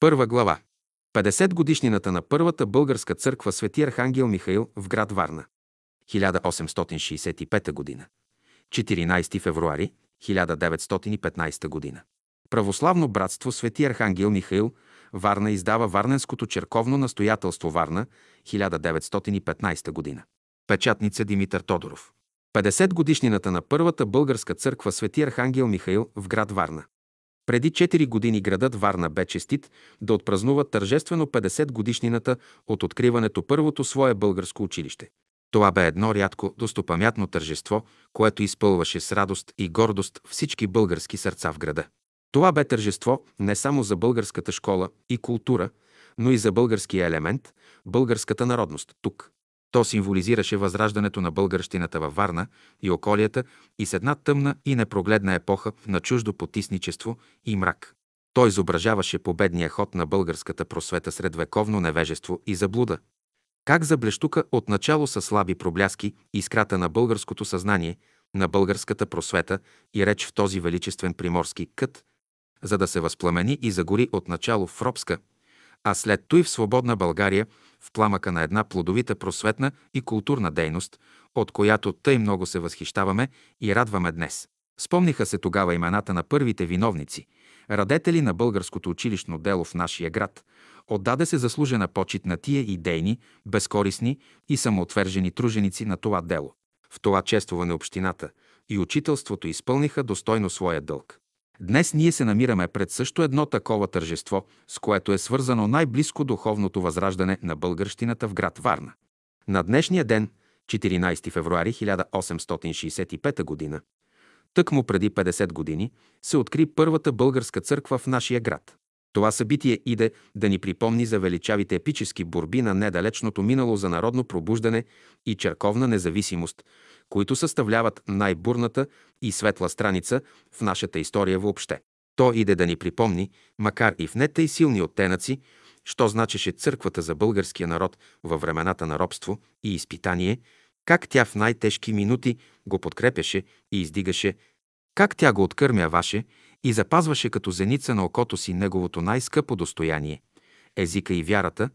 Първа глава. 50 годишнината на първата българска църква Свети Архангел Михаил в град Варна. 1865 година. 14 февруари 1915 година. Православно братство Свети Архангел Михаил Варна издава Варненското черковно настоятелство Варна 1915 година. Печатница Димитър Тодоров. 50 годишнината на първата българска църква Свети Архангел Михаил в град Варна. Преди 4 години градът Варна бе честит да отпразнува тържествено 50 годишнината от откриването първото свое българско училище. Това бе едно рядко достопамятно тържество, което изпълваше с радост и гордост всички български сърца в града. Това бе тържество не само за българската школа и култура, но и за българския елемент, българската народност тук. То символизираше възраждането на българщината във Варна и околията и с една тъмна и непрогледна епоха на чуждо потисничество и мрак. Той изображаваше победния ход на българската просвета сред вековно невежество и заблуда. Как заблещука отначало са слаби пробляски искрата на българското съзнание, на българската просвета и реч в този величествен приморски кът, за да се възпламени и загори отначало в робска, а след той в свободна България в пламъка на една плодовита просветна и културна дейност, от която тъй много се възхищаваме и радваме днес. Спомниха се тогава имената на първите виновници, радетели на българското училищно дело в нашия град. Отдаде се заслужена почет на тия идейни, безкорисни и самоотвержени труженици на това дело. В това чествуване общината и учителството изпълниха достойно своя дълг. Днес ние се намираме пред също едно такова тържество, с което е свързано най-близко духовното възраждане на българщината в град Варна. На днешния ден, 14 февруари 1865 г., тъкмо преди 50 години, се откри първата българска църква в нашия град. Това събитие иде да ни припомни за величавите епически борби на недалечното минало за народно пробуждане и черковна независимост, които съставляват най-бурната и светла страница в нашата история въобще. То иде да ни припомни, макар и в не тъй силни оттенъци, що значеше църквата за българския народ във времената на робство и изпитание, как тя в най-тежки минути го подкрепяше и издигаше, как тя го откърмяваше и запазваше като зеница на окото си неговото най-скъпо достояние – езика и вярата,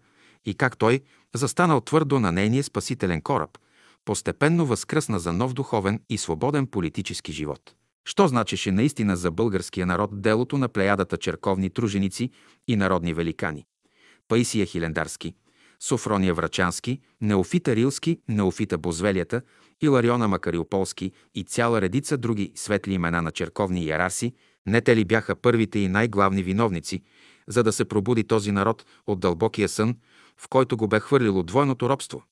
и как той, застанал твърдо на нейния спасителен кораб, постепенно възкръсна за нов духовен и свободен политически живот. Що значеше наистина за българския народ делото на плеядата черковни труженици и народни великани? Паисия Хилендарски, Софрония Врачански, Неофита Рилски, Неофита Бозвелията, Илариона Макариополски и цяла редица други светли имена на черковни иерарси, не те ли бяха първите и най-главни виновници, за да се пробуди този народ от дълбокия сън, в който го бе хвърлило двойното робство?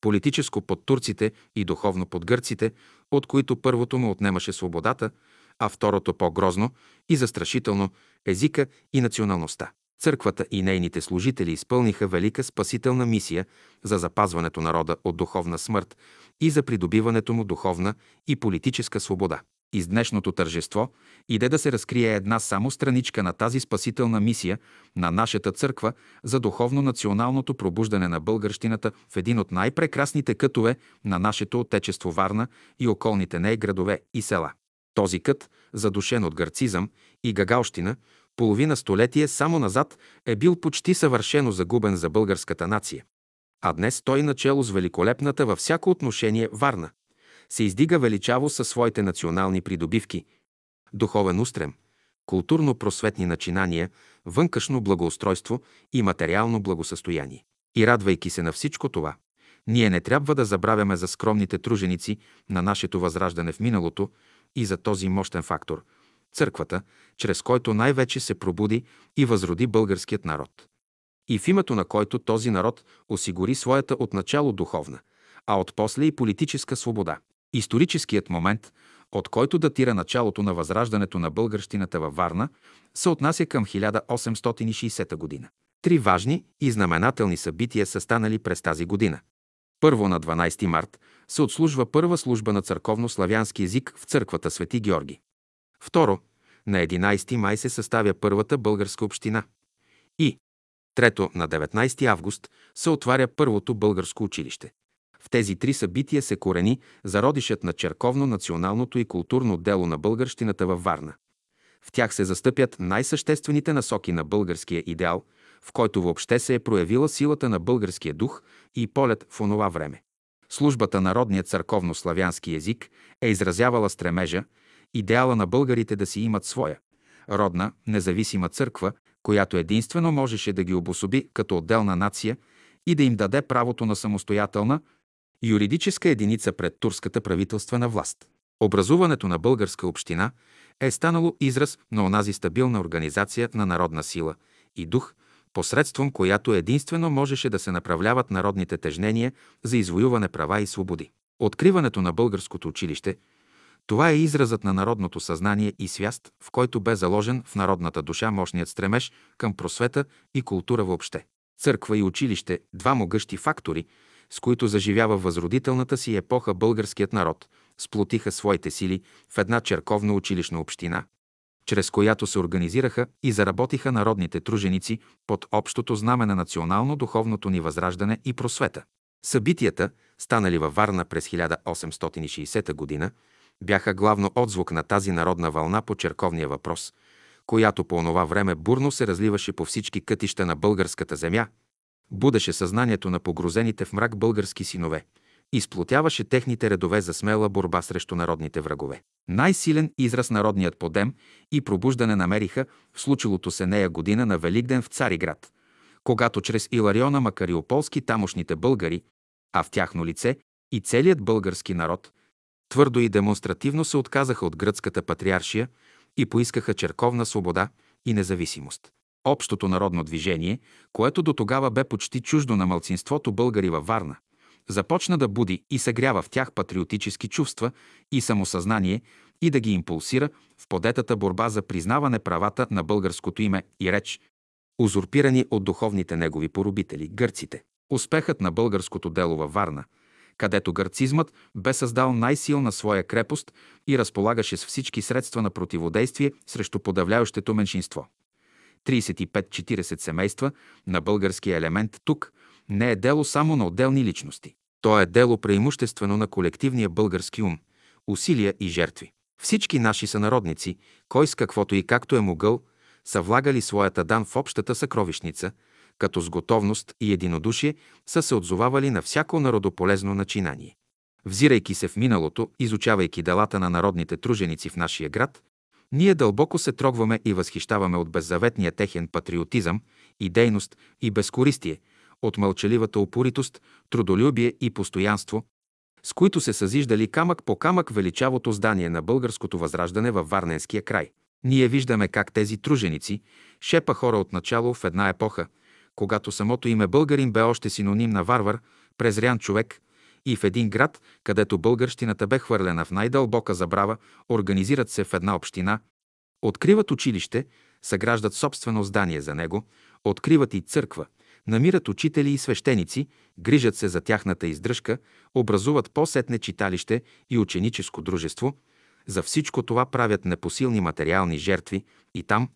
Политическо под турците и духовно под гърците, от които първото му отнемаше свободата, а второто по-грозно и застрашително езика и националността. Църквата и нейните служители изпълниха велика спасителна мисия за запазването народа от духовна смърт и за придобиването му духовна и политическа свобода. Из днешното тържество иде да се разкрие една само страничка на тази спасителна мисия на нашата църква за духовно-националното пробуждане на българщината в един от най-прекрасните кътове на нашето отечество Варна и околните ней градове и села. Този кът, задушен от гърцизъм и гагалщина, половина столетие само назад е бил почти съвършено загубен за българската нация. А днес той начело с великолепната във всяко отношение Варна се издига величаво със своите национални придобивки, духовен устрем, културно-просветни начинания, вънкашно благоустройство и материално благосъстояние. И радвайки се на всичко това, ние не трябва да забравяме за скромните труженици на нашето възраждане в миналото и за този мощен фактор – църквата, чрез който най-вече се пробуди и възроди българският народ. И в името на който този народ осигури своята отначало духовна, а отпосле и политическа свобода. Историческият момент, от който датира началото на възраждането на българщината във Варна, се отнася към 1860 година. Три важни и знаменателни събития са станали през тази година. Първо на 12 март се отслужва първа служба на църковно-славянски език в църквата Свети Георги. Второ, на 11 май се съставя първата българска община. И трето, на 19 август се отваря първото българско училище. В тези три събития се корени зародишът на черковно, националното и културно дело на българщината във Варна. В тях се застъпят най-съществените насоки на българския идеал, в който въобще се е проявила силата на българския дух и полет в онова време. Службата народният църковно-славянски език е изразявала стремежа, идеала на българите да си имат своя, родна, независима църква, която единствено можеше да ги обособи като отделна нация и да им даде правото на самостоятелна, юридическа единица пред турската правителствена власт. Образуването на българска община е станало израз на онази стабилна организация на народна сила и дух, посредством която единствено можеше да се направляват народните тежнения за извоюване права и свободи. Откриването на българското училище – това е изразът на народното съзнание и свяст, в който бе заложен в народната душа мощният стремеж към просвета и култура въобще. Църква и училище – два могъщи фактори, с които заживява възродителната си епоха българският народ, сплотиха своите сили в една черковна училищна община, чрез която се организираха и заработиха народните труженици под общото знаме на национално-духовното ни възраждане и просвета. Събитията, станали във Варна през 1860 г., бяха главно отзвук на тази народна вълна по черковния въпрос, която по онова време бурно се разливаше по всички кътища на българската земя, будеше съзнанието на погрозените в мрак български синове, изплотяваше техните редове за смела борба срещу народните врагове. Най-силен израз народният подем и пробуждане намериха в случилото се нея година на Великден в Цариград, когато чрез Илариона Макариополски тамошните българи, а в тяхно лице и целият български народ, твърдо и демонстративно се отказаха от гръцката патриаршия и поискаха черковна свобода и независимост. Общото народно движение, което до тогава бе почти чуждо на мълцинството българи във Варна, започна да буди и съгрява в тях патриотически чувства и самосъзнание и да ги импулсира в подетата борба за признаване правата на българското име и реч, узурпирани от духовните негови поробители – гърците. Успехът на българското дело във Варна, където гърцизмът бе създал най-силна своя крепост и разполагаше с всички средства на противодействие срещу подавляващото меншинство. 35-40 семейства на българския елемент тук не е дело само на отделни личности. То е дело преимуществено на колективния български ум, усилия и жертви. Всички наши сънародници, кой с каквото и както е могъл, са влагали своята дан в общата съкровищница, като с готовност и единодушие са се отзовавали на всяко народополезно начинание. Взирайки се в миналото, изучавайки делата на народните труженици в нашия град, ние дълбоко се трогваме и възхищаваме от беззаветния техен патриотизъм, идейност и безкористие, от мълчаливата упоритост, трудолюбие и постоянство, с които се съзиждали камък по камък величавото здание на българското възраждане във Варненския край. Ние виждаме как тези труженици, шепа хора от начало в една епоха, когато самото име българин бе още синоним на варвар, презрян човек, и в един град, където българщината бе хвърлена в най-дълбока забрава, организират се в една община, откриват училище, съграждат собствено здание за него, откриват и църква, намират учители и свещеници, грижат се за тяхната издръжка, образуват по-сетне читалище и ученическо дружество. За всичко това правят непосилни материални жертви и там,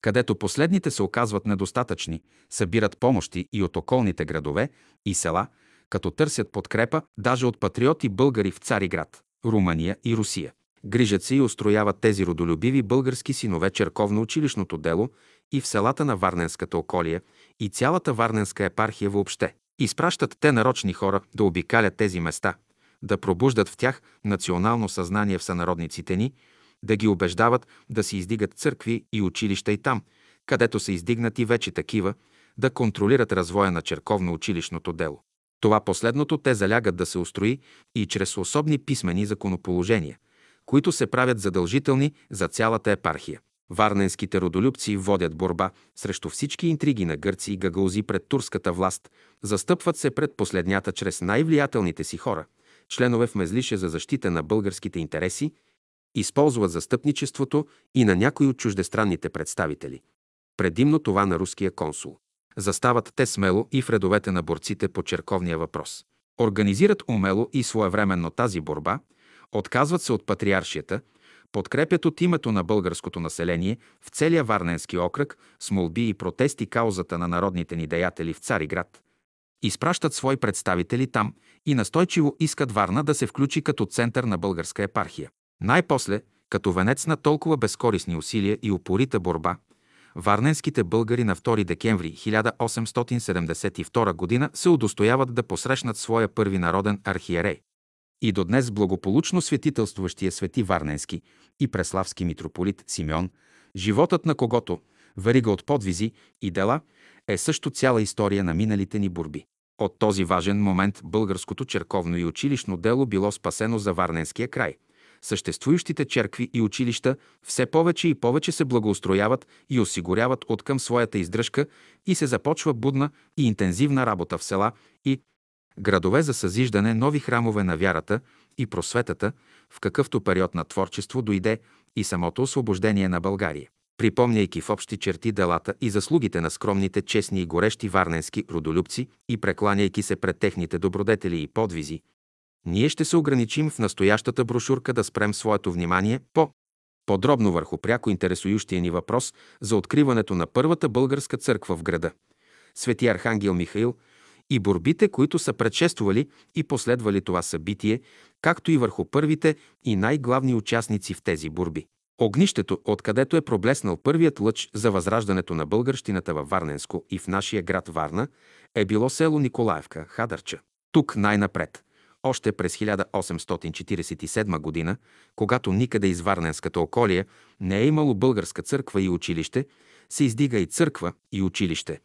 където последните се оказват недостатъчни, събират помощи и от околните градове и села, като търсят подкрепа даже от патриоти българи в Цариград, Румъния и Русия. Грижат се и устрояват тези родолюбиви български синове черковно-училищното дело и в селата на Варненската околия и цялата Варненска епархия въобще. Изпращат те нарочни хора да обикалят тези места, да пробуждат в тях национално съзнание в сънародниците ни, да ги убеждават да си издигат църкви и училища и там, където са издигнати вече такива, да контролират развоя на черковно-училищното дело. Това последното те залягат да се устрои и чрез особни писмени законоположения, които се правят задължителни за цялата епархия. Варненските родолюбци водят борба срещу всички интриги на гърци и гагалзи пред турската власт, застъпват се пред последнята чрез най-влиятелните си хора, членове в мезлише за защита на българските интереси, използват застъпничеството и на някои от чуждестранните представители. Предимно това на руския консул. Застават те смело и в редовете на борците по черковния въпрос. Организират умело и своевременно тази борба, отказват се от патриаршията, подкрепят от името на българското население в целия Варненски окръг с молби и протести каузата на народните ни деятели в Цариград. Изпращат свои представители там и настойчиво искат Варна да се включи като център на българска епархия. Най-после Като венец на толкова безкорисни усилия и упорита борба, варненските българи на 2 декември 1872 г. се удостояват да посрещнат своя първи народен архиерей. И до днес благополучно светителствуващия свети Варненски и Преславски митрополит Симеон, животът на когото, верига от подвизи и дела, е също цяла история на миналите ни борби. От този важен момент българското черковно и училищно дело било спасено за Варненския край. Съществуващите черкви и училища все повече и повече се благоустрояват и осигуряват от към своята издръжка и се започва будна и интензивна работа в села и градове за съзиждане нови храмове на вярата и просветата, в какъвто период на творчество дойде и самото освобождение на България. Припомняйки в общи черти делата и заслугите на скромните, честни и горещи варненски родолюбци и прекланяйки се пред техните добродетели и подвизи, ние ще се ограничим в настоящата брошурка да спрем своето внимание по подробно върху пряко интересующия ни въпрос за откриването на първата българска църква в града, Свети Архангел Михаил и борбите, които са предшествували и последвали това събитие, както и върху първите и най-главни участници в тези борби. Огнището, откъдето е проблеснал първият лъч за възраждането на българщината във Варненско и в нашия град Варна, е било село Николаевка, Хадърча. Тук най-напред, още през 1847 г., когато никъде из Варненската околия не е имало българска църква и училище, се издига и църква и училище.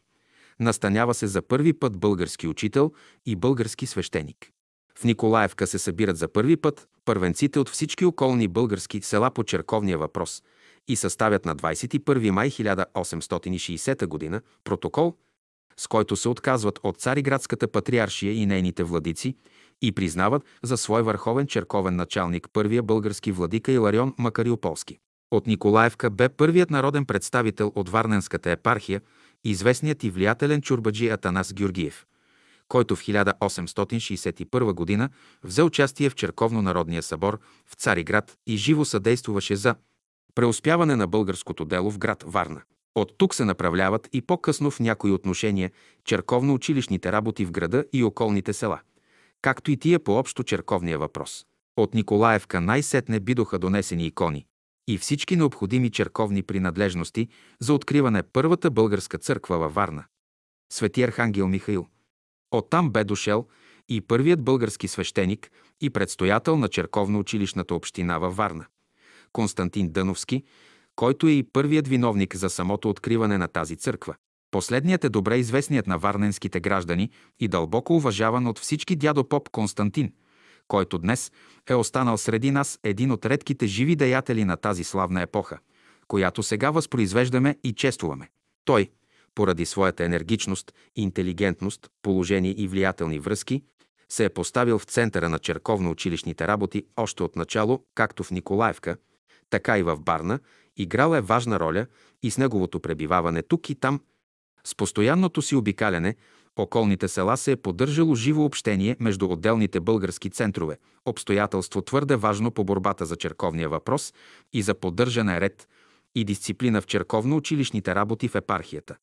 Настанява се за първи път български учител и български свещеник. В Николаевка се събират за първи път първенците от всички околни български села по черковния въпрос и съставят на 21 май 1860 г. протокол, с който се отказват от Цариградската патриаршия и нейните владици и признават за свой върховен черковен началник първия български владика Иларион Макариополски. От Николаевка бе първият народен представител от Варненската епархия, известният и влиятелен чурбаджи Атанас Георгиев, който в 1861 г. взе участие в Черковно-народния събор в Цариград и живо съдействуваше за преуспяване на българското дело в град Варна. От тук се направляват и по-късно в някои отношения черковно-училищните работи в града и околните села, както и тия по общо черковния въпрос. От Николаевка най-сетне бидоха донесени икони и всички необходими черковни принадлежности за откриване първата българска църква във Варна. Свети Архангел Михаил. Оттам бе дошел и първият български свещеник и предстоятел на черковно-училищната община във Варна. Константин Дъновски, който е и първият виновник за самото откриване на тази църква. Последният е добре известният на варненските граждани и дълбоко уважаван от всички дядо поп Константин, който днес е останал среди нас един от редките живи деятели на тази славна епоха, която сега възпроизвеждаме и чествуваме. Той, поради своята енергичност, интелигентност, положение и влиятелни връзки, се е поставил в центъра на черковно-училищните работи още от начало, както в Николаевка, така и в Барна, играл е важна роля и с неговото пребиваване тук и там, с постоянното си обикаляне, околните села се е поддържало живо общение между отделните български центрове, обстоятелство твърде важно по борбата за черковния въпрос и за поддържане ред и дисциплина в черковно-училищните работи в епархията.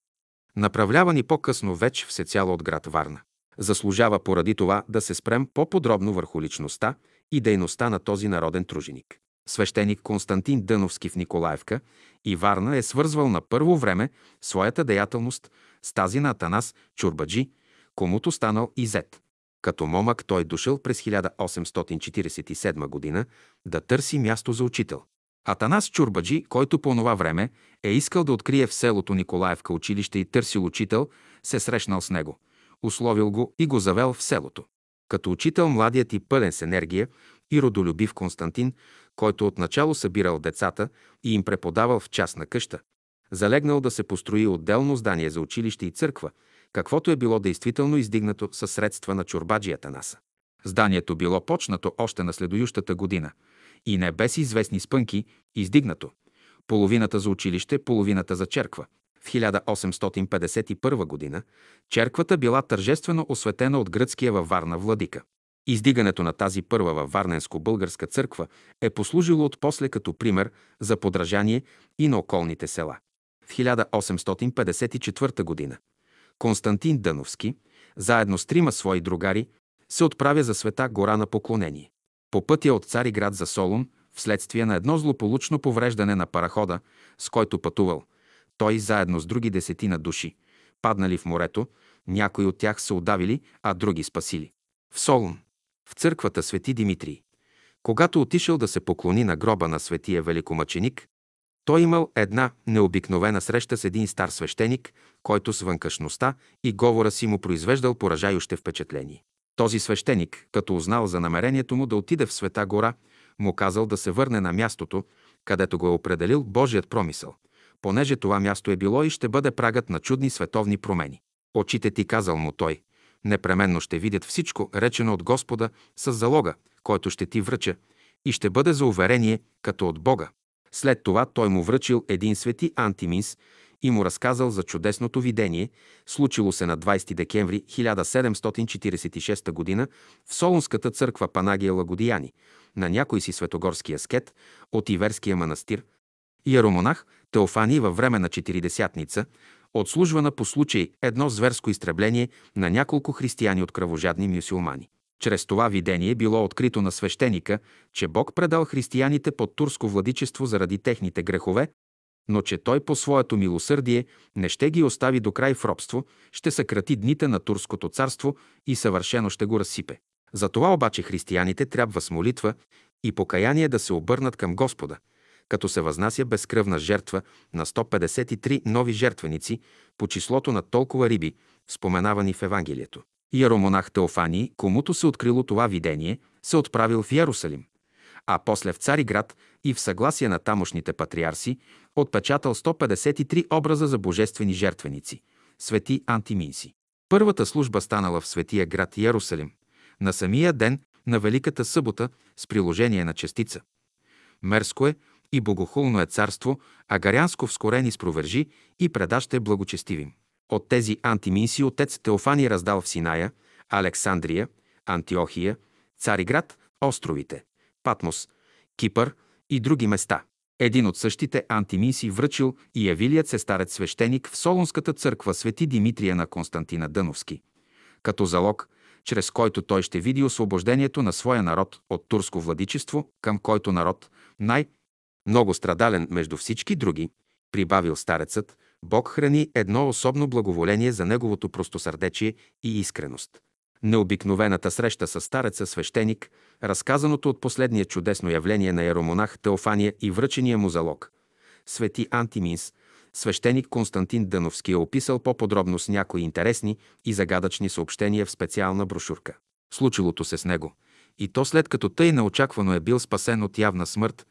Направлявани по-късно вече всецяло от град Варна. Заслужава поради това да се спрем по-подробно върху личността и дейността на този народен труженик. Свещеник Константин Дъновски в Николаевка и Варна е свързвал на първо време своята деятелност с тази на Атанас Чурбаджи, комуто станал и зет. Като момък той дошъл през 1847 г. да търси място за учител. Атанас Чурбаджи, който по това време е искал да открие в селото Николаевка училище и търсил учител, се срещнал с него, условил го и го завел в селото. Като учител младият и пълен с енергия и родолюбив Константин, който отначало събирал децата и им преподавал в частна къща, залегнал да се построи отделно здание за училище и църква, каквото е било действително издигнато със средства на чорбаджията Наса. Зданието било почнато още на следующата година и не без известни спънки издигнато. Половината за училище, половината за черква. В 1851 година черквата била тържествено осветена от гръцкия във Варна владика. Издигането на тази първа във Варненско-българска църква е послужило от после като пример за подражание и на околните села. В 1854 година Константин Дъновски, заедно с трима свои другари, се отправя за света гора на поклонение. По пътя от Цариград за Солун вследствие на едно злополучно повреждане на парахода, с който пътувал. Той заедно с други десетина души, паднали в морето, някои от тях са удавили, а други спасили. В Солун, в църквата Свети Димитрий, когато отишъл да се поклони на гроба на светия великомъченик, той имал една необикновена среща с един стар свещеник, който с вънкашността и говора си му произвеждал поражающе впечатление. Този свещеник, като узнал за намерението му да отиде в Света гора, му казал да се върне на мястото, където го е определил Божият промисъл, понеже това място е било и ще бъде прагът на чудни световни промени. Очите ти, казал му той, непременно ще видят всичко, речено от Господа, с залога, който ще ти връча, и ще бъде за уверение, като от Бога. След това той му връчил един свети антиминс и му разказал за чудесното видение, случило се на 20 декември 1746 г. в Солунската църква Панагия Лагодияни, на някой си светогорски аскет от Иверския манастир, Яромонах Теофани във време на Четиридесятница, отслужвана по случай едно зверско изтребление на няколко християни от кръвожадни мюсюлмани. Чрез това видение било открито на свещеника, че Бог предал християните под турско владичество заради техните грехове, но че той по своето милосърдие не ще ги остави до край в робство, ще съкрати дните на турското царство и съвършено ще го разсипе. Затова обаче християните трябва с молитва и покаяние да се обърнат към Господа, като се възнася безкръвна жертва на 153 нови жертвеници по числото на толкова риби, споменавани в Евангелието. Яромонах Теофани, комуто се открило това видение, се отправил в Ярусалим, а после в Цариград и в съгласие на тамошните патриарси отпечатал 153 образа за божествени жертвеници, свети антиминси. Първата служба станала в светия град Ярусалим, на самия ден на Великата събота с приложение на частица. Мерско е и богохулно е царство, а гарянско вскорени спровержи и предаще благочестивим. От тези антиминси отец Теофани раздал в Синая, Александрия, Антиохия, Цариград, островите, Патмос, Кипър и други места. Един от същите антиминси връчил и явилият се старец свещеник в Солунската църква Свети Димитрия на Константина Дъновски, като залог, чрез който той ще види освобождението на своя народ от турско владичество, към който народ най- много страдален между всички други, прибавил старецът, Бог храни едно особено благоволение за неговото простосърдечие и искреност. Необикновената среща с стареца свещеник, разказаното от последния чудесно явление на еромонах Теофания и връчения му залог. Свети Антиминс, свещеник Константин Дъновски е описал по-подробно с някои интересни и загадъчни съобщения в специална брошурка. Случилото се с него. И то след като тъй неочаквано е бил спасен от явна смърт,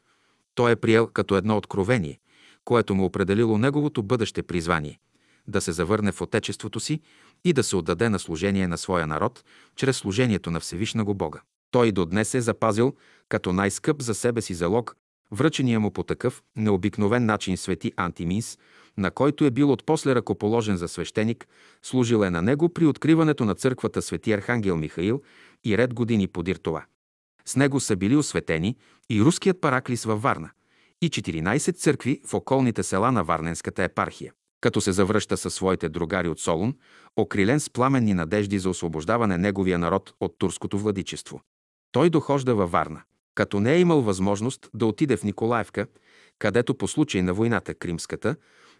той е приел като едно откровение, което му определило неговото бъдеще призвание – да се завърне в отечеството си и да се отдаде на служение на своя народ чрез служението на Всевишного Бога. Той до днес е запазил като най-скъп за себе си залог връчения му по такъв необикновен начин свети Антиминс, на който е бил отпосле ръкоположен за свещеник, служил е на него при откриването на църквата свети Архангел Михаил и ред години подир това. С него са били осветени и руският параклис във Варна и 14 църкви в околните села на Варненската епархия. Като се завръща със своите другари от Солун, окрилен с пламенни надежди за освобождаване неговия народ от турското владичество. Той дохожда във Варна. Като не е имал възможност да отиде в Николаевка, където по случай на войната Кримската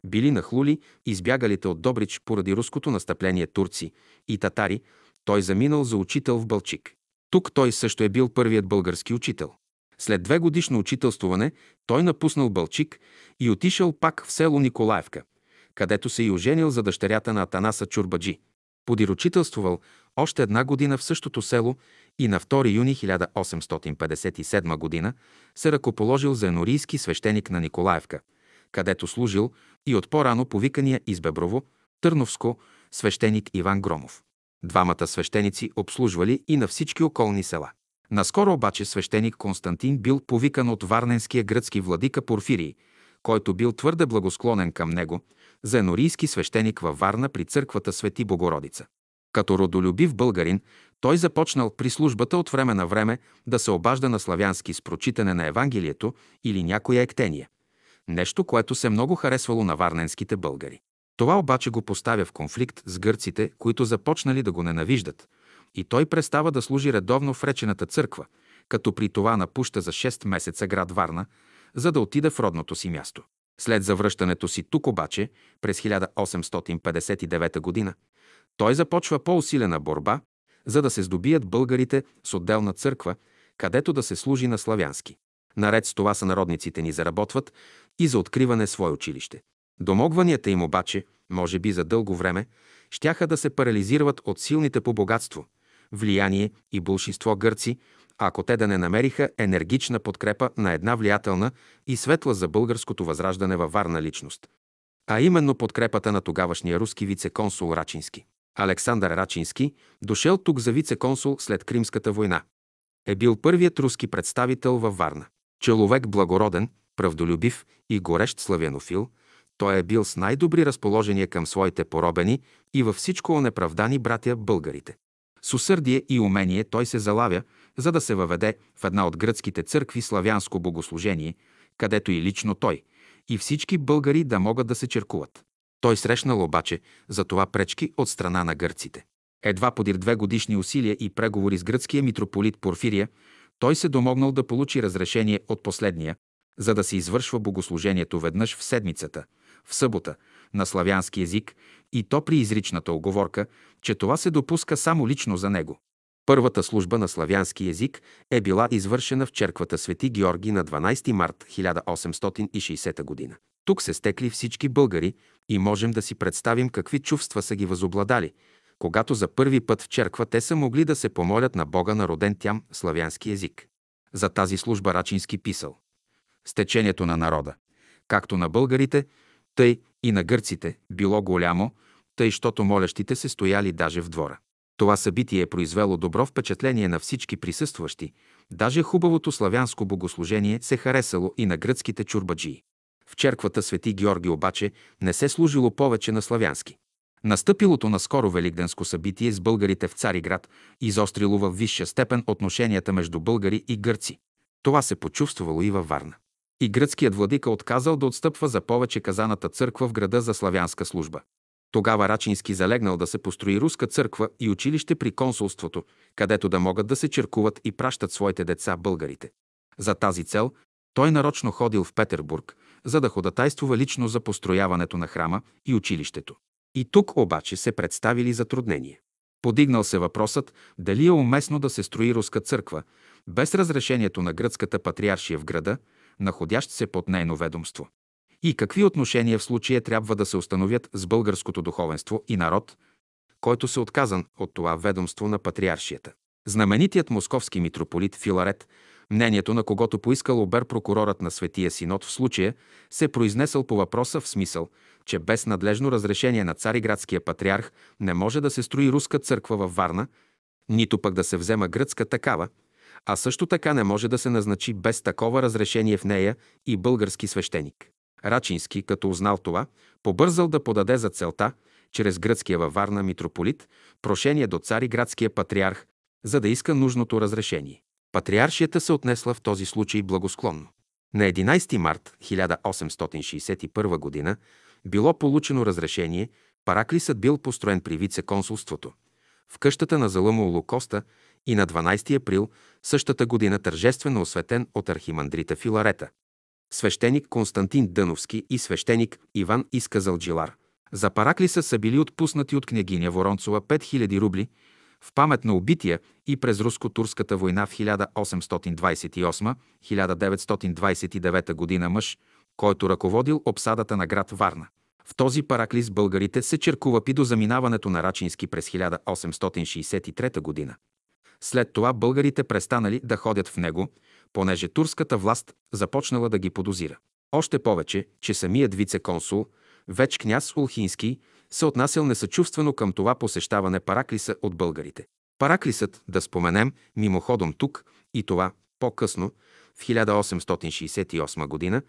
били нахлули избягалите от Добрич поради руското настъпление турци и татари, той заминал за учител в Бълчик. Тук той също е бил първият български учител. След две годишно учителствуване той напуснал Бълчик и отишъл пак в село Николаевка, където се и оженил за дъщерята на Атанаса Чурбаджи. Подиручителствувал още една година в същото село и на 2 юни 1857 г. се ръкоположил за енорийски свещеник на Николаевка, където служил и от по-рано повикания из Беброво, Търновско, свещеник Иван Громов. Двамата свещеници обслужвали и на всички околни села. Наскоро обаче свещеник Константин бил повикан от варненския гръцки владика Порфирий, който бил твърде благосклонен към него, за енорийски свещеник във Варна при църквата Свети Богородица. Като родолюбив българин, той започнал при службата от време на време да се обажда на славянски с прочитане на Евангелието или някоя ектения. Нещо, което се много харесвало на варненските българи. Това обаче го поставя в конфликт с гърците, които започнали да го ненавиждат, и той престава да служи редовно в речената църква, като при това напуща за 6 месеца град Варна, за да отиде в родното си място. След завръщането си тук обаче, през 1859 г., той започва по-усилена борба, за да се здобият българите с отделна църква, където да се служи на славянски. Наред с това сънародниците ни заработват и за откриване свое училище. Домогванията им обаче, може би за дълго време, щяха да се парализират от силните по богатство, влияние и бълшинство гърци, ако те да не намериха енергична подкрепа на една влиятелна и светла за българското възраждане във Варна личност. А именно подкрепата на тогавашния руски вице-консул Рачински. Александър Рачински, дошъл тук за вице-консул след Кримската война. Е бил първият руски представител във Варна. Человек благороден, правдолюбив и горещ славянофил, той е бил с най-добри разположения към своите поробени и във всичко онеправдани братя българите. С усърдие и умение той се залавя, за да се въведе в една от гръцките църкви славянско богослужение, където и лично той, и всички българи да могат да се черкуват. Той срещнал обаче за това пречки от страна на гърците. Едва подир две годишни усилия и преговори с гръцкия митрополит Порфирия, той се домогнал да получи разрешение от последния, за да се извършва богослужението веднъж в седмицата, в събота, на славянски език и то при изричната оговорка, че това се допуска само лично за него. Първата служба на славянски език е била извършена в черквата Свети Георги на 12 март 1860 г. Тук се стекли всички българи и можем да си представим какви чувства са ги възобладали, когато за първи път в черква те са могли да се помолят на Бога на роден тям славянски език. За тази служба Рачински писал. С течението на народа, както на българите, тъй и на гърците, било голямо, тъй, щото молящите се стояли даже в двора. Това събитие е произвело добро впечатление на всички присъстващи, даже хубавото славянско богослужение се харесало и на гръцките чурбаджии. В черквата Свети Георги обаче не се служило повече на славянски. Настъпилото наскоро великденско събитие с българите в Цариград изострило във висша степен отношенията между българи и гърци. Това се почувствало и във Варна. И гръцкият владика отказал да отстъпва за повече казаната църква в града за славянска служба. Тогава Рачински залегнал да се построи руска църква и училище при консулството, където да могат да се черкуват и пращат своите деца българите. За тази цел той нарочно ходил в Петербург, за да ходатайствува лично за построяването на храма и училището. И тук обаче се представили затруднения. Подигнал се въпросът дали е уместно да се строи руска църква без разрешението на гръцката патриаршия в града, находящ се под нейно ведомство. И какви отношения в случая трябва да се установят с българското духовенство и народ, който се отказан от това ведомство на патриаршията. Знаменитият московски митрополит Филарет Мнението на когото поискал обер прокурорът на Светия Синод в случая се произнесъл по въпроса в смисъл, че без надлежно разрешение на цариградския патриарх не може да се строи руска църква във Варна, нито пък да се взема гръцка такава, а също така не може да се назначи без такова разрешение в нея и български свещеник. Рачински, като узнал това, побързал да подаде за целта, чрез гръцкия във Варна митрополит, прошение до цариградския патриарх, за да иска нужното разрешение. Патриаршията се отнесла в този случай благосклонно. На 11 март 1861 г. било получено разрешение, параклисът бил построен при вице-консулството, в къщата на Залъмо Лукоста и на 12 април същата година тържествено осветен от архимандрита Филарета. Свещеник Константин Дъновски и свещеник Иван Исказалджилар. За параклиса са били отпуснати от княгиня Воронцова 5000 рубли – в памет на убития и през руско-турската война в 1828-1929 г. мъж, който ръководил обсадата на град Варна. В този параклис българите се черкува пи до заминаването на Рачински през 1863 г. След това българите престанали да ходят в него, понеже турската власт започнала да ги подозира. Още повече, че самият вице-консул, веч княз Улхински, се отнасял несъчувствено към това посещаване Параклиса от българите. Параклисът, да споменем мимоходом тук и това по-късно, в 1868 г.,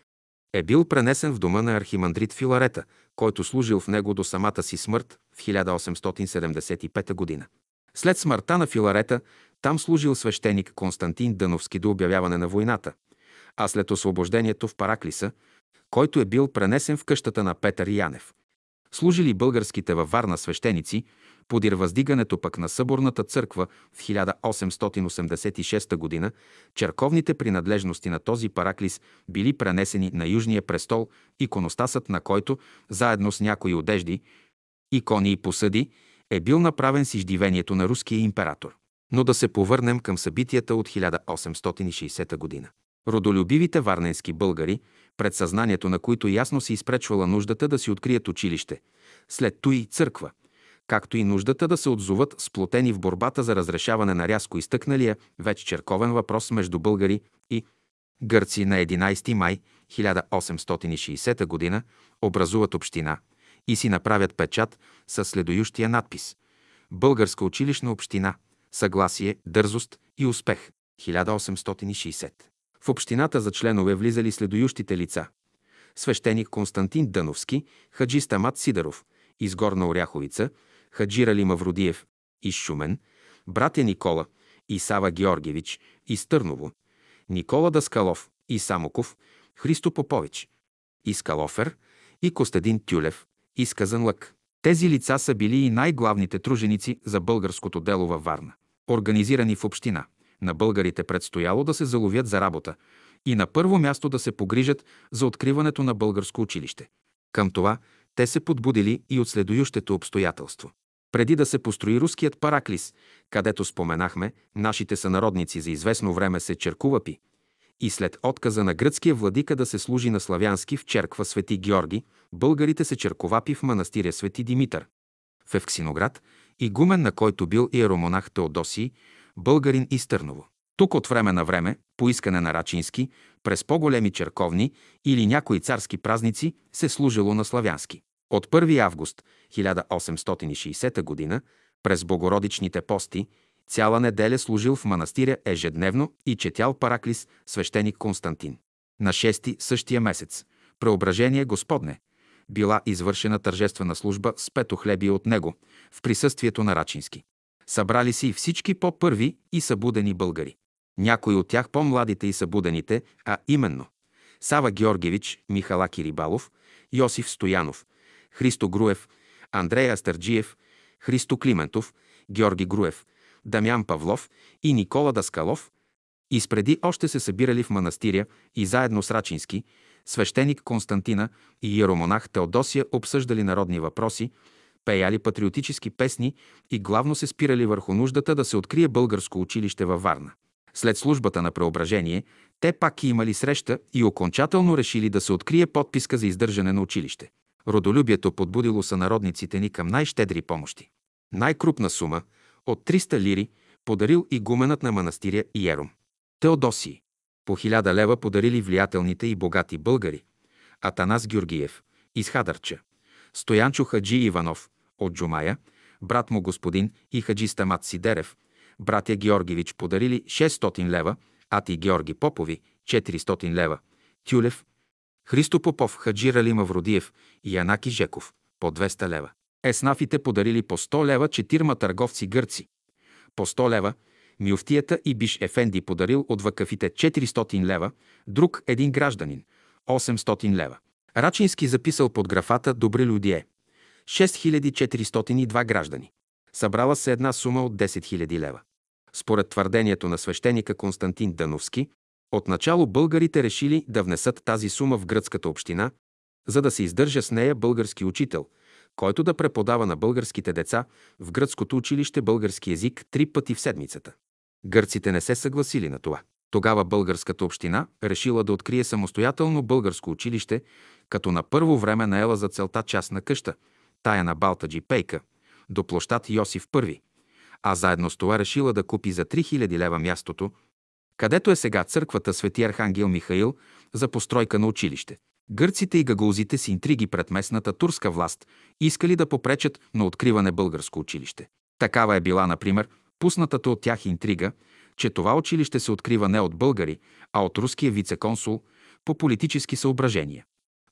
е бил пренесен в дома на архимандрит Филарета, който служил в него до самата си смърт в 1875 г. След смъртта на Филарета там служил свещеник Константин Дъновски до обявяване на войната, а след освобождението в Параклиса, който е бил пренесен в къщата на Петър Янев – служили българските във Варна свещеници, Подир въздигането пък на Съборната църква в 1886 г. черковните принадлежности на този параклис били пренесени на Южния престол, иконостасът на който, заедно с някои одежди, икони и посъди, е бил направен с издивението на руския император. Но да се повърнем към събитията от 1860 година. Родолюбивите варненски българи, пред съзнанието на които ясно се изпречвала нуждата да си открият училище, след то и църква, както и нуждата да се отзоват сплотени в борбата за разрешаване на рязко изтъкналия вече черковен въпрос между българи и гърци на 11 май 1860 г. образуват община и си направят печат с следующия надпис Българска училищна община – съгласие, дързост и успех. 1860. В общината за членове влизали следующите лица. Свещеник Константин Дъновски, хаджи Стамат Сидоров, из Горна Оряховица, хаджи Рали Мавродиев, из Шумен, братя Никола и Сава Георгиевич, из Търново, Никола Даскалов и Самоков, Христо Попович, из Калофер и Костадин Тюлев, из Казанлък. Тези лица са били и най-главните труженици за българското дело във Варна организирани в община. На българите предстояло да се заловят за работа и на първо място да се погрижат за откриването на българско училище. Към това те се подбудили и от следующето обстоятелство. Преди да се построи руският параклис, където споменахме, нашите сънародници за известно време се черкувапи, и след отказа на гръцкия владика да се служи на славянски в черква Свети Георги, българите се черковапи в манастиря Свети Димитър. В Евксиноград игумен на който бил иеромонах Теодосий, българин из Търново. Тук от време на време, по искане на Рачински, през по-големи черковни или някои царски празници се служило на славянски. От 1 август 1860 г. през богородичните пости цяла неделя служил в манастиря ежедневно и четял параклис свещеник Константин. На 6 същия месец, преображение Господне, била извършена тържествена служба с пето хлеби от него, в присъствието на Рачински. Събрали се и всички по-първи и събудени българи. Някои от тях по-младите и събудените, а именно Сава Георгиевич, Михалаки Рибалов, Йосиф Стоянов, Христо Груев, Андрей Астърджиев, Христо Климентов, Георги Груев, Дамян Павлов и Никола Даскалов, изпреди още се събирали в манастиря и заедно с Рачински, свещеник Константина и иеромонах Теодосия обсъждали народни въпроси, пеяли патриотически песни и главно се спирали върху нуждата да се открие българско училище във Варна. След службата на преображение, те пак имали среща и окончателно решили да се открие подписка за издържане на училище. Родолюбието подбудило сънародниците ни към най-щедри помощи. Най-крупна сума от 300 лири подарил и гуменът на манастиря Иером. Теодосий. По хиляда лева подарили влиятелните и богати българи. Атанас Георгиев, из Хадърча. Стоянчо Хаджи Иванов, от Джумая, брат му господин и Хаджи Стамат Сидерев, братя Георгиевич подарили 600 лева, Ати Георги Попови 400 лева, Тюлев, Христо Попов, Хаджи Рали Мавродиев и Янаки Жеков по 200 лева. Еснафите подарили по 100 лева четирма търговци гърци. По 100 лева Мюфтията и Биш Ефенди подарил от вакафите 400 лева, друг един гражданин 800 лева. Рачински записал под графата Добри людие 6402 граждани. Събрала се една сума от 10 000 лева. Според твърдението на свещеника Константин Дановски, отначало българите решили да внесат тази сума в гръцката община, за да се издържа с нея български учител, който да преподава на българските деца в гръцкото училище български език три пъти в седмицата. Гърците не се съгласили на това. Тогава българската община решила да открие самостоятелно българско училище, като на първо време наела за целта частна къща, тая на Балтаджи Пейка, до площад Йосиф I, а заедно с това решила да купи за 3000 лева мястото, където е сега църквата Свети Архангел Михаил за постройка на училище. Гърците и гагаузите с интриги пред местната турска власт искали да попречат на откриване българско училище. Такава е била, например, пуснатата от тях интрига, че това училище се открива не от българи, а от руския вице-консул по политически съображения.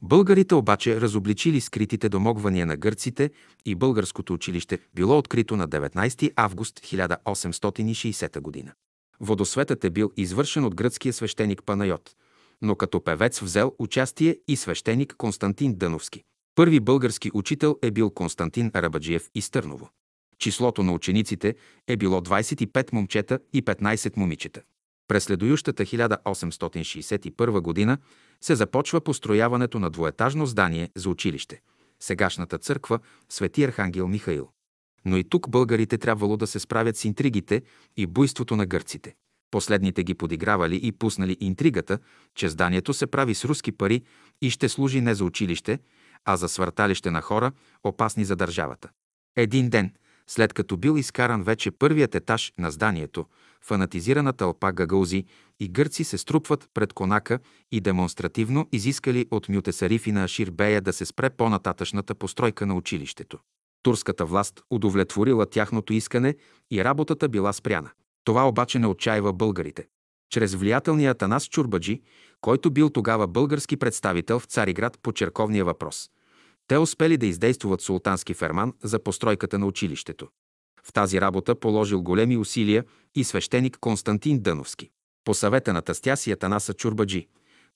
Българите обаче разобличили скритите домогвания на гърците и българското училище било открито на 19 август 1860 година. Водосветът е бил извършен от гръцкия свещеник Панайот, но като певец взел участие и свещеник Константин Дъновски. Първи български учител е бил Константин Арабаджиев из Търново. Числото на учениците е било 25 момчета и 15 момичета. През следующата 1861 година се започва построяването на двоетажно здание за училище, сегашната църква Свети Архангел Михаил. Но и тук българите трябвало да се справят с интригите и буйството на гърците. Последните ги подигравали и пуснали интригата, че зданието се прави с руски пари и ще служи не за училище, а за свърталище на хора, опасни за държавата. Един ден, след като бил изкаран вече първият етаж на зданието, фанатизирана тълпа гагаузи и гърци се струпват пред конака и демонстративно изискали от Мютесарифи на Аширбея да се спре по-нататъчната постройка на училището. Турската власт удовлетворила тяхното искане и работата била спряна. Това обаче не отчаива българите. Чрез влиятелния Атанас Чурбаджи, който бил тогава български представител в Цариград по черковния въпрос, те успели да издействуват султански ферман за постройката на училището. В тази работа положил големи усилия и свещеник Константин Дъновски. По съвета на тъстя си Атанаса Чурбаджи,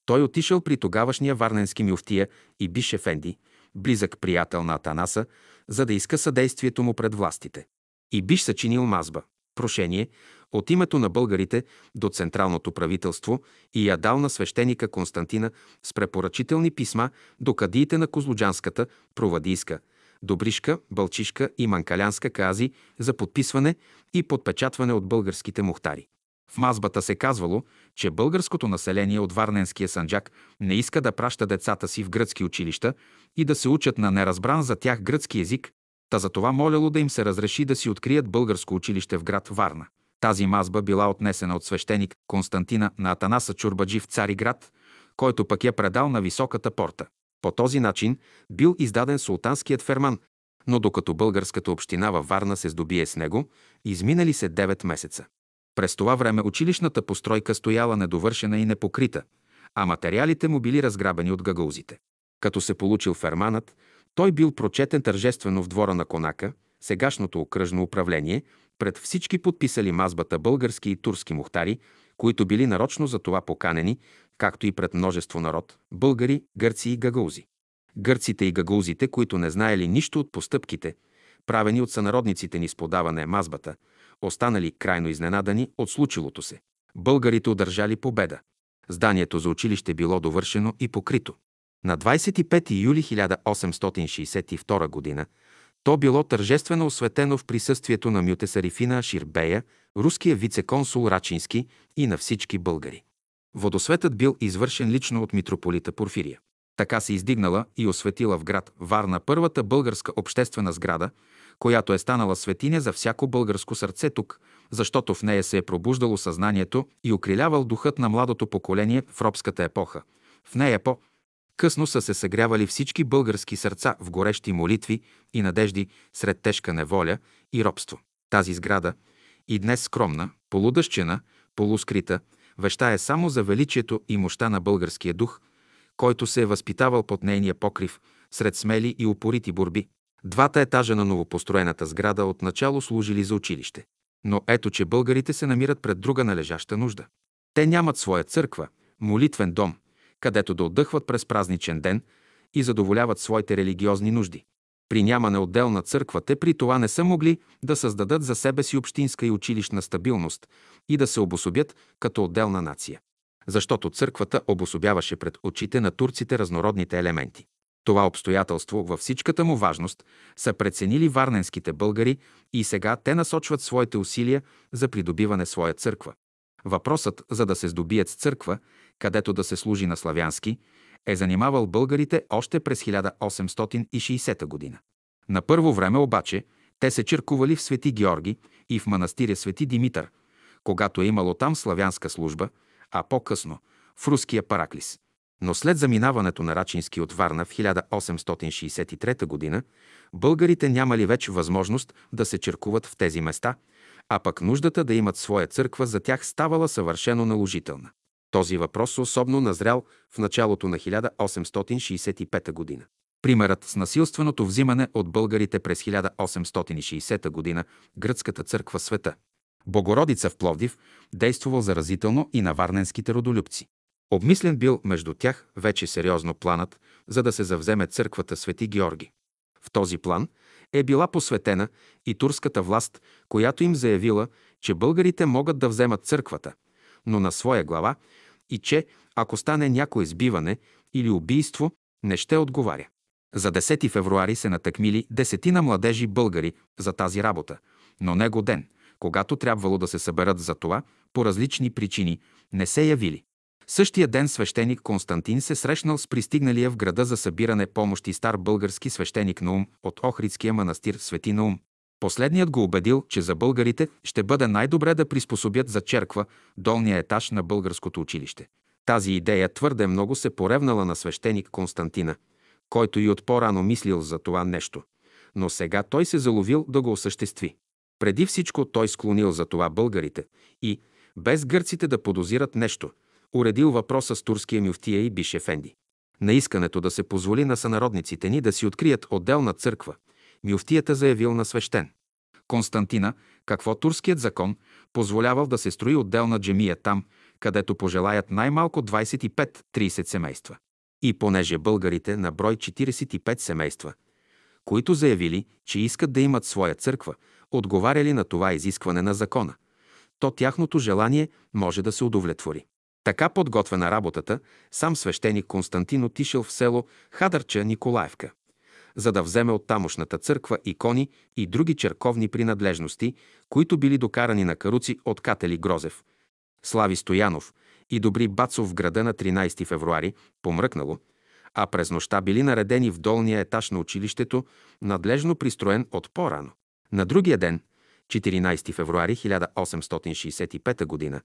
той отишъл при тогавашния варненски мюфтия и Биш Ефенди, близък приятел на Атанаса, за да иска съдействието му пред властите. И Биш съчинил мазба, прошение, от името на българите до Централното правителство и я дал на свещеника Константина с препоръчителни писма до кадиите на Козлуджанската, Провадийска, Добришка, Бълчишка и Манкалянска кази за подписване и подпечатване от българските мухтари. В мазбата се казвало, че българското население от Варненския санджак не иска да праща децата си в гръцки училища и да се учат на неразбран за тях гръцки език, та за това моляло да им се разреши да си открият българско училище в град Варна. Тази мазба била отнесена от свещеник Константина на Атанаса Чурбаджи в Цариград, който пък я предал на високата порта. По този начин бил издаден султанският ферман, но докато българската община във Варна се здобие с него, изминали се 9 месеца. През това време училищната постройка стояла недовършена и непокрита, а материалите му били разграбени от гагаузите. Като се получил ферманът, той бил прочетен тържествено в двора на Конака, сегашното окръжно управление, пред всички подписали мазбата български и турски мухтари, които били нарочно за това поканени, както и пред множество народ – българи, гърци и гагаузи. Гърците и гагаузите, които не знаели нищо от постъпките, правени от сънародниците ни с подаване мазбата, останали крайно изненадани от случилото се. Българите удържали победа. Зданието за училище било довършено и покрито. На 25 юли 1862 г. то било тържествено осветено в присъствието на Мютесарифина Ширбея, руския вице-консул Рачински и на всички българи. Водосветът бил извършен лично от митрополита Порфирия. Така се издигнала и осветила в град Варна първата българска обществена сграда, която е станала светиня за всяко българско сърце тук, защото в нея се е пробуждало съзнанието и укрилявал духът на младото поколение в робската епоха. В нея по Късно са се съгрявали всички български сърца в горещи молитви и надежди сред тежка неволя и робство. Тази сграда, и днес скромна, полудъщена, полускрита, вещае само за величието и мощта на българския дух, който се е възпитавал под нейния покрив сред смели и упорити борби. Двата етажа на новопостроената сграда отначало служили за училище. Но ето, че българите се намират пред друга належаща нужда. Те нямат своя църква, молитвен дом, където да отдъхват през празничен ден и задоволяват своите религиозни нужди. При нямане отделна църква те при това не са могли да създадат за себе си общинска и училищна стабилност и да се обособят като отделна нация. Защото църквата обособяваше пред очите на турците разнородните елементи. Това обстоятелство във всичката му важност са преценили варненските българи и сега те насочват своите усилия за придобиване своя църква. Въпросът за да се здобият с църква, където да се служи на славянски, е занимавал българите още през 1860 година. На първо време обаче те се черкували в Свети Георги и в манастиря Свети Димитър, когато е имало там славянска служба, а по-късно в руския Параклис. Но след заминаването на Рачински от Варна в 1863 г., българите нямали вече възможност да се черкуват в тези места, а пък нуждата да имат своя църква за тях ставала съвършено наложителна. Този въпрос особено назрял в началото на 1865 година. Примерът с насилственото взимане от българите през 1860 година гръцката църква света. Богородица в Пловдив действувал заразително и на варненските родолюбци. Обмислен бил между тях вече сериозно планът, за да се завземе църквата Свети Георги. В този план е била посветена и турската власт, която им заявила, че българите могат да вземат църквата, но на своя глава и че, ако стане някое сбиване или убийство, не ще отговаря. За 10 февруари се натъкмили десетина младежи българи за тази работа, но него ден, когато трябвало да се съберат за това, по различни причини, не се явили. Същия ден свещеник Константин се срещнал с пристигналия в града за събиране помощи стар български свещеник Наум от Охридския манастир Свети Наум. Последният го убедил, че за българите ще бъде най-добре да приспособят за черква долния етаж на българското училище. Тази идея твърде много се поревнала на свещеник Константина, който и от по-рано мислил за това нещо. Но сега той се заловил да го осъществи. Преди всичко той склонил за това българите и, без гърците да подозират нещо, уредил въпроса с турския мюфтия и Бишефенди. На искането да се позволи на сънародниците ни да си открият отделна църква, мюфтията заявил на свещен. Константина, какво турският закон, позволявал да се строи отделна джемия там, където пожелаят най-малко 25-30 семейства. И понеже българите на брой 45 семейства, които заявили, че искат да имат своя църква, отговаряли на това изискване на закона, то тяхното желание може да се удовлетвори. Така подготвена работата, сам свещеник Константин отишъл в село Хадърча Николаевка, за да вземе от тамошната църква икони и други черковни принадлежности, които били докарани на каруци от Катели Грозев, Слави Стоянов и Добри Бацов в града на 13 февруари, помръкнало, а през нощта били наредени в долния етаж на училището, надлежно пристроен от по-рано. На другия ден, 14 февруари 1865 г.,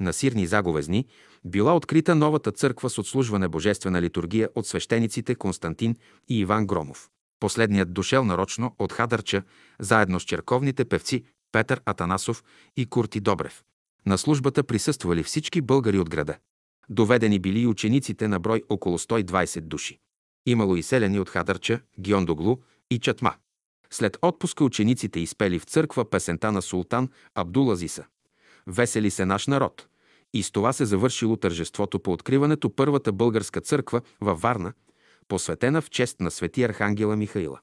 на Сирни заговезни, била открита новата църква с отслужване божествена литургия от свещениците Константин и Иван Громов. Последният дошел нарочно от Хадърча, заедно с черковните певци Петър Атанасов и Курти Добрев. На службата присъствали всички българи от града. Доведени били и учениците на брой около 120 души. Имало и селени от Хадърча, Гиондоглу и Чатма. След отпуска учениците изпели в църква песента на султан Абдулазиса. Весели се наш народ. И с това се завършило тържеството по откриването първата българска църква във Варна, посветена в чест на свети Архангела Михаила.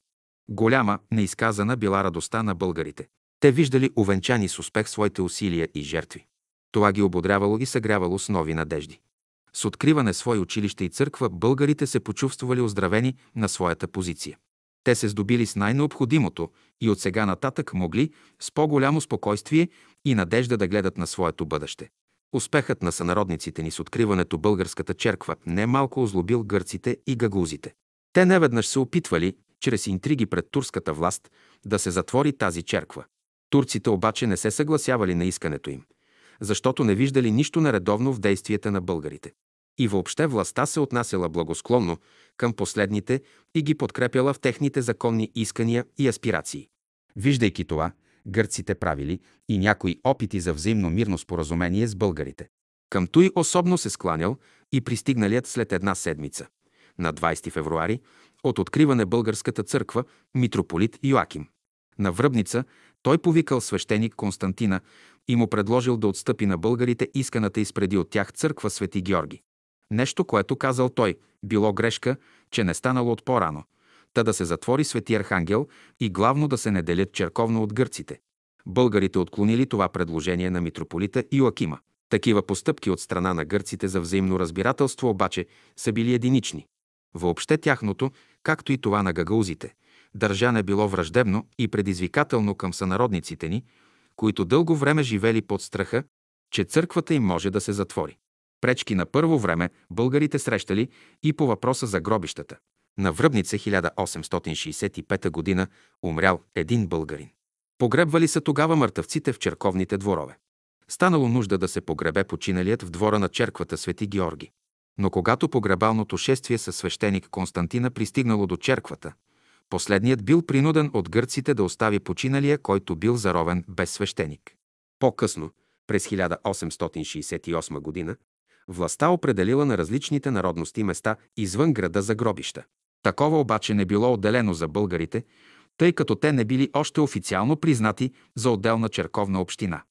Голяма, неизказана била радостта на българите. Те виждали увенчани с успех своите усилия и жертви. Това ги ободрявало и съгрявало с нови надежди. С откриване свое училище и църква българите се почувствали оздравени на своята позиция. Те се здобили с най-необходимото и от сега нататък могли с по-голямо спокойствие и надежда да гледат на своето бъдеще. Успехът на сънародниците ни с откриването българската черква не малко озлобил гърците и гагузите. Те неведнъж се опитвали, чрез интриги пред турската власт, да се затвори тази черква. Турците обаче не се съгласявали на искането им, защото не виждали нищо нередовно в действията на българите. И въобще властта се отнасяла благосклонно към последните и ги подкрепяла в техните законни искания и аспирации. Виждайки това, гърците правили и някои опити за взаимно мирно споразумение с българите. Към той особено се скланял и пристигналият след една седмица, на 20 февруари, от откриване българската църква митрополит Йоаким. На Връбница той повикал свещеник Константина и му предложил да отстъпи на българите исканата изпреди от тях църква Свети Георги. Нещо, което казал той, било грешка, че не станало от по-рано. Та да се затвори Свети Архангел и главно да се не делят черковно от гърците. Българите отклонили това предложение на митрополита Иоакима. Такива постъпки от страна на гърците за взаимно разбирателство обаче са били единични. Въобще тяхното, както и това на гагаузите, държане било враждебно и предизвикателно към сънародниците ни, които дълго време живели под страха, че църквата им може да се затвори. Пречки на първо време българите срещали и по въпроса за гробищата. На Връбница 1865 г. умрял един българин. Погребвали са тогава мъртъвците в черковните дворове. Станало нужда да се погребе починалият в двора на черквата Свети Георги. Но когато погребалното шествие със свещеник Константина пристигнало до черквата, последният бил принуден от гърците да остави починалия, който бил заровен без свещеник. По-късно, през 1868 г., властта определила на различните народности места извън града за гробища. Такова обаче не било отделено за българите, тъй като те не били още официално признати за отделна черковна община.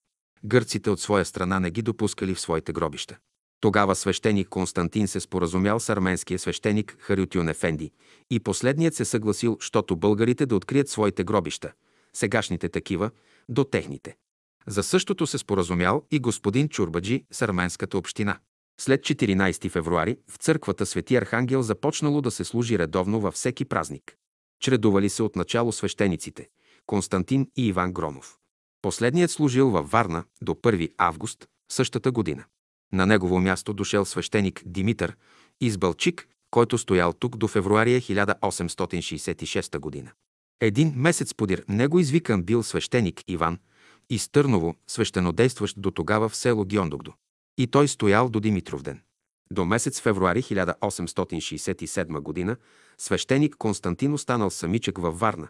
Гърците от своя страна не ги допускали в своите гробища. Тогава свещеник Константин се споразумял с арменския свещеник Харютюн Ефенди и последният се съгласил, щото българите да открият своите гробища, сегашните такива, до техните. За същото се споразумял и господин Чурбаджи с арменската община. След 14 февруари в църквата Свети Архангел започнало да се служи редовно във всеки празник. Чредували се от начало свещениците Константин и Иван Громов. Последният служил във Варна до 1 август същата година. На негово място дошел свещеник Димитър Избълчик, който стоял тук до февруария 1866 година. Един месец подир него извикан бил свещеник Иван из Търново, свещенодействащ до тогава в село Гьондогдо. И той стоял до Димитровден. До месец февруари 1867 година свещеник Константин останал самичък във Варна,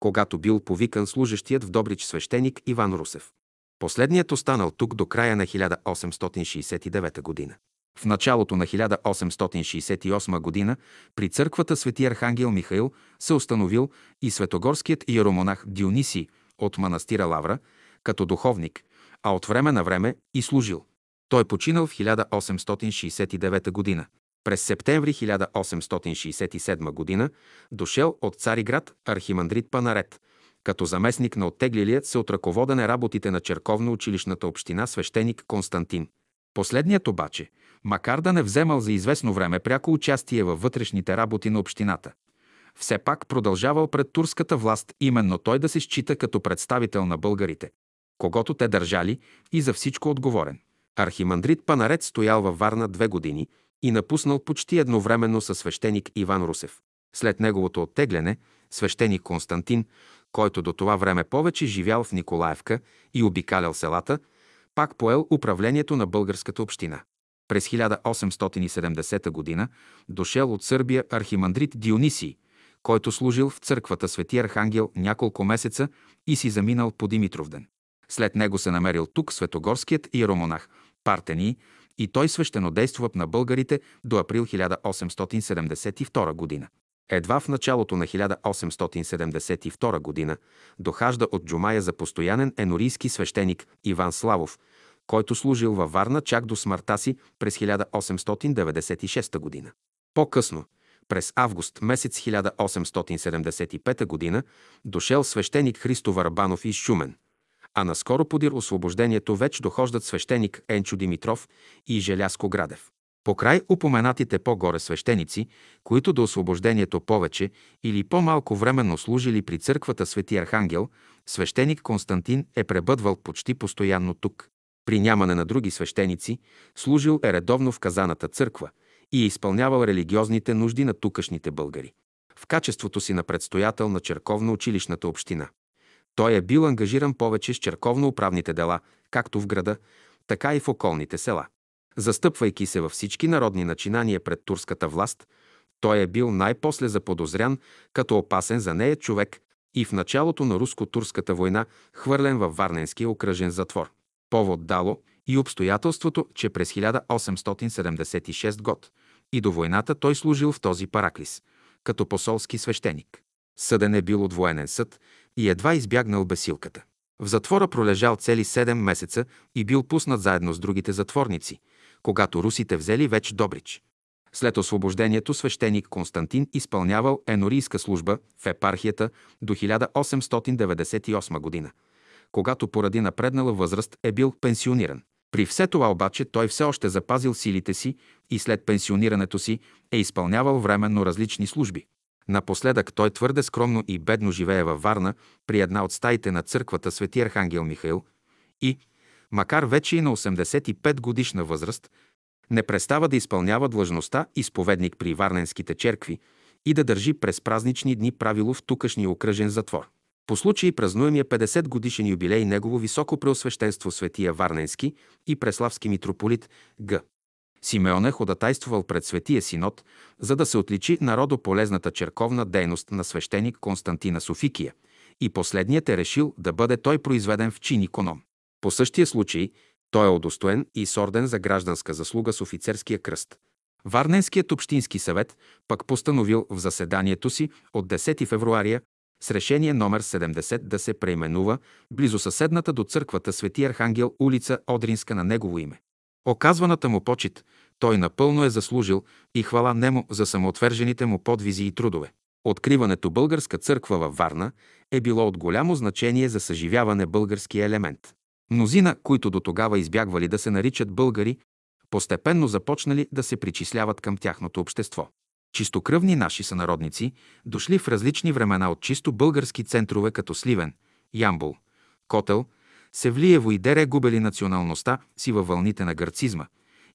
когато бил повикан служещият в Добрич свещеник Иван Русев. Последният останал тук до края на 1869 година. В началото на 1868 година при църквата Свети Архангел Михаил се установил и светогорският иеромонах Дионисий от манастира Лавра като духовник, а от време на време и служил. Той починал в 1869 година. През септември 1867 година дошел от Цариград архимандрит Панарет, като заместник на оттеглилият се от ръководене работите на черковно-училищната община свещеник Константин. Последният обаче, макар да не вземал за известно време пряко участие във вътрешните работи на общината, все пак продължавал пред турската власт именно той да се счита като представител на българите, когато те държали и за всичко отговорен. Архимандрит Панарет стоял във Варна две години и напуснал почти едновременно със свещеник Иван Русев. След неговото оттегляне, свещеник Константин, който до това време повече живял в Николаевка и обикалял селата, пак поел управлението на българската община. През 1870 г. дошел от Сърбия архимандрит Дионисий, който служил в църквата Свети Архангел няколко месеца и си заминал по Димитровден. След него се намерил тук светогорският иеромонах Партени и той свещенодействува на българите до април 1872 година. Едва в началото на 1872 година дохажда от Джумая за постоянен енорийски свещеник Иван Славов, който служил във Варна чак до смъртта си през 1896 година. По-късно, през август месец 1875 година, дошел свещеник Христо Варбанов из Шумен – а наскоро подир освобождението вече дохождат свещеник Енчо Димитров и Желяско Градев. Покрай упоменатите по-горе свещеници, които до освобождението повече или по-малко временно служили при църквата Свети Архангел, свещеник Константин е пребъдвал почти постоянно тук. При нямане на други свещеници, служил е редовно в казаната църква и е изпълнявал религиозните нужди на тукашните българи. В качеството си на предстоятел на черковно-училищната община. Той е бил ангажиран повече с черковно-управните дела, както в града, така и в околните села. Застъпвайки се във всички народни начинания пред турската власт, той е бил най-после заподозрян като опасен за нея човек и в началото на руско-турската война хвърлен във Варненския окръжен затвор. Повод дало и обстоятелството, че през 1876 год и до войната той служил в този параклис, като посолски свещеник. Съден е бил от военен съд и едва избягнал бесилката. В затвора пролежал цели 7 месеца и бил пуснат заедно с другите затворници, когато русите взели вече Добрич. След освобождението свещеник Константин изпълнявал енорийска служба в епархията до 1898 година, когато поради напреднала възраст е бил пенсиониран. При все това обаче той все още запазил силите си и след пенсионирането си е изпълнявал временно различни служби. Напоследък той твърде скромно и бедно живее във Варна при една от стаите на църквата Свети Архангел Михаил и, макар вече и на 85 годишна възраст, не престава да изпълнява длъжността изповедник при варненските черкви и да държи през празнични дни правило в тукашния окръжен затвор. По случай празнуемия 50 годишен юбилей негово високо преосвещенство Светия Варненски и Преславски митрополит Г. Симеон е ходатайствувал пред Светия Синод, за да се отличи народополезната черковна дейност на свещеник Константина Софикия и последният е решил да бъде той произведен в чин иконом. По същия случай той е удостоен и с орден за гражданска заслуга с офицерския кръст. Варненският общински съвет пък постановил в заседанието си от 10 февруария с решение номер 70 да се преименува близо съседната до църквата Свети Архангел улица Одринска на негово име. Оказваната му почет той напълно е заслужил и хвала нему за самоотвержените му подвизи и трудове. Откриването българска църква във Варна е било от голямо значение за съживяване българския елемент. Мнозина, които до тогава избягвали да се наричат българи, постепенно започнали да се причисляват към тяхното общество. Чистокръвни наши сънародници, дошли в различни времена от чисто български центрове като Сливен, Ямбол, Котел, Севлиево и Дере губели националността си във вълните на гърцизма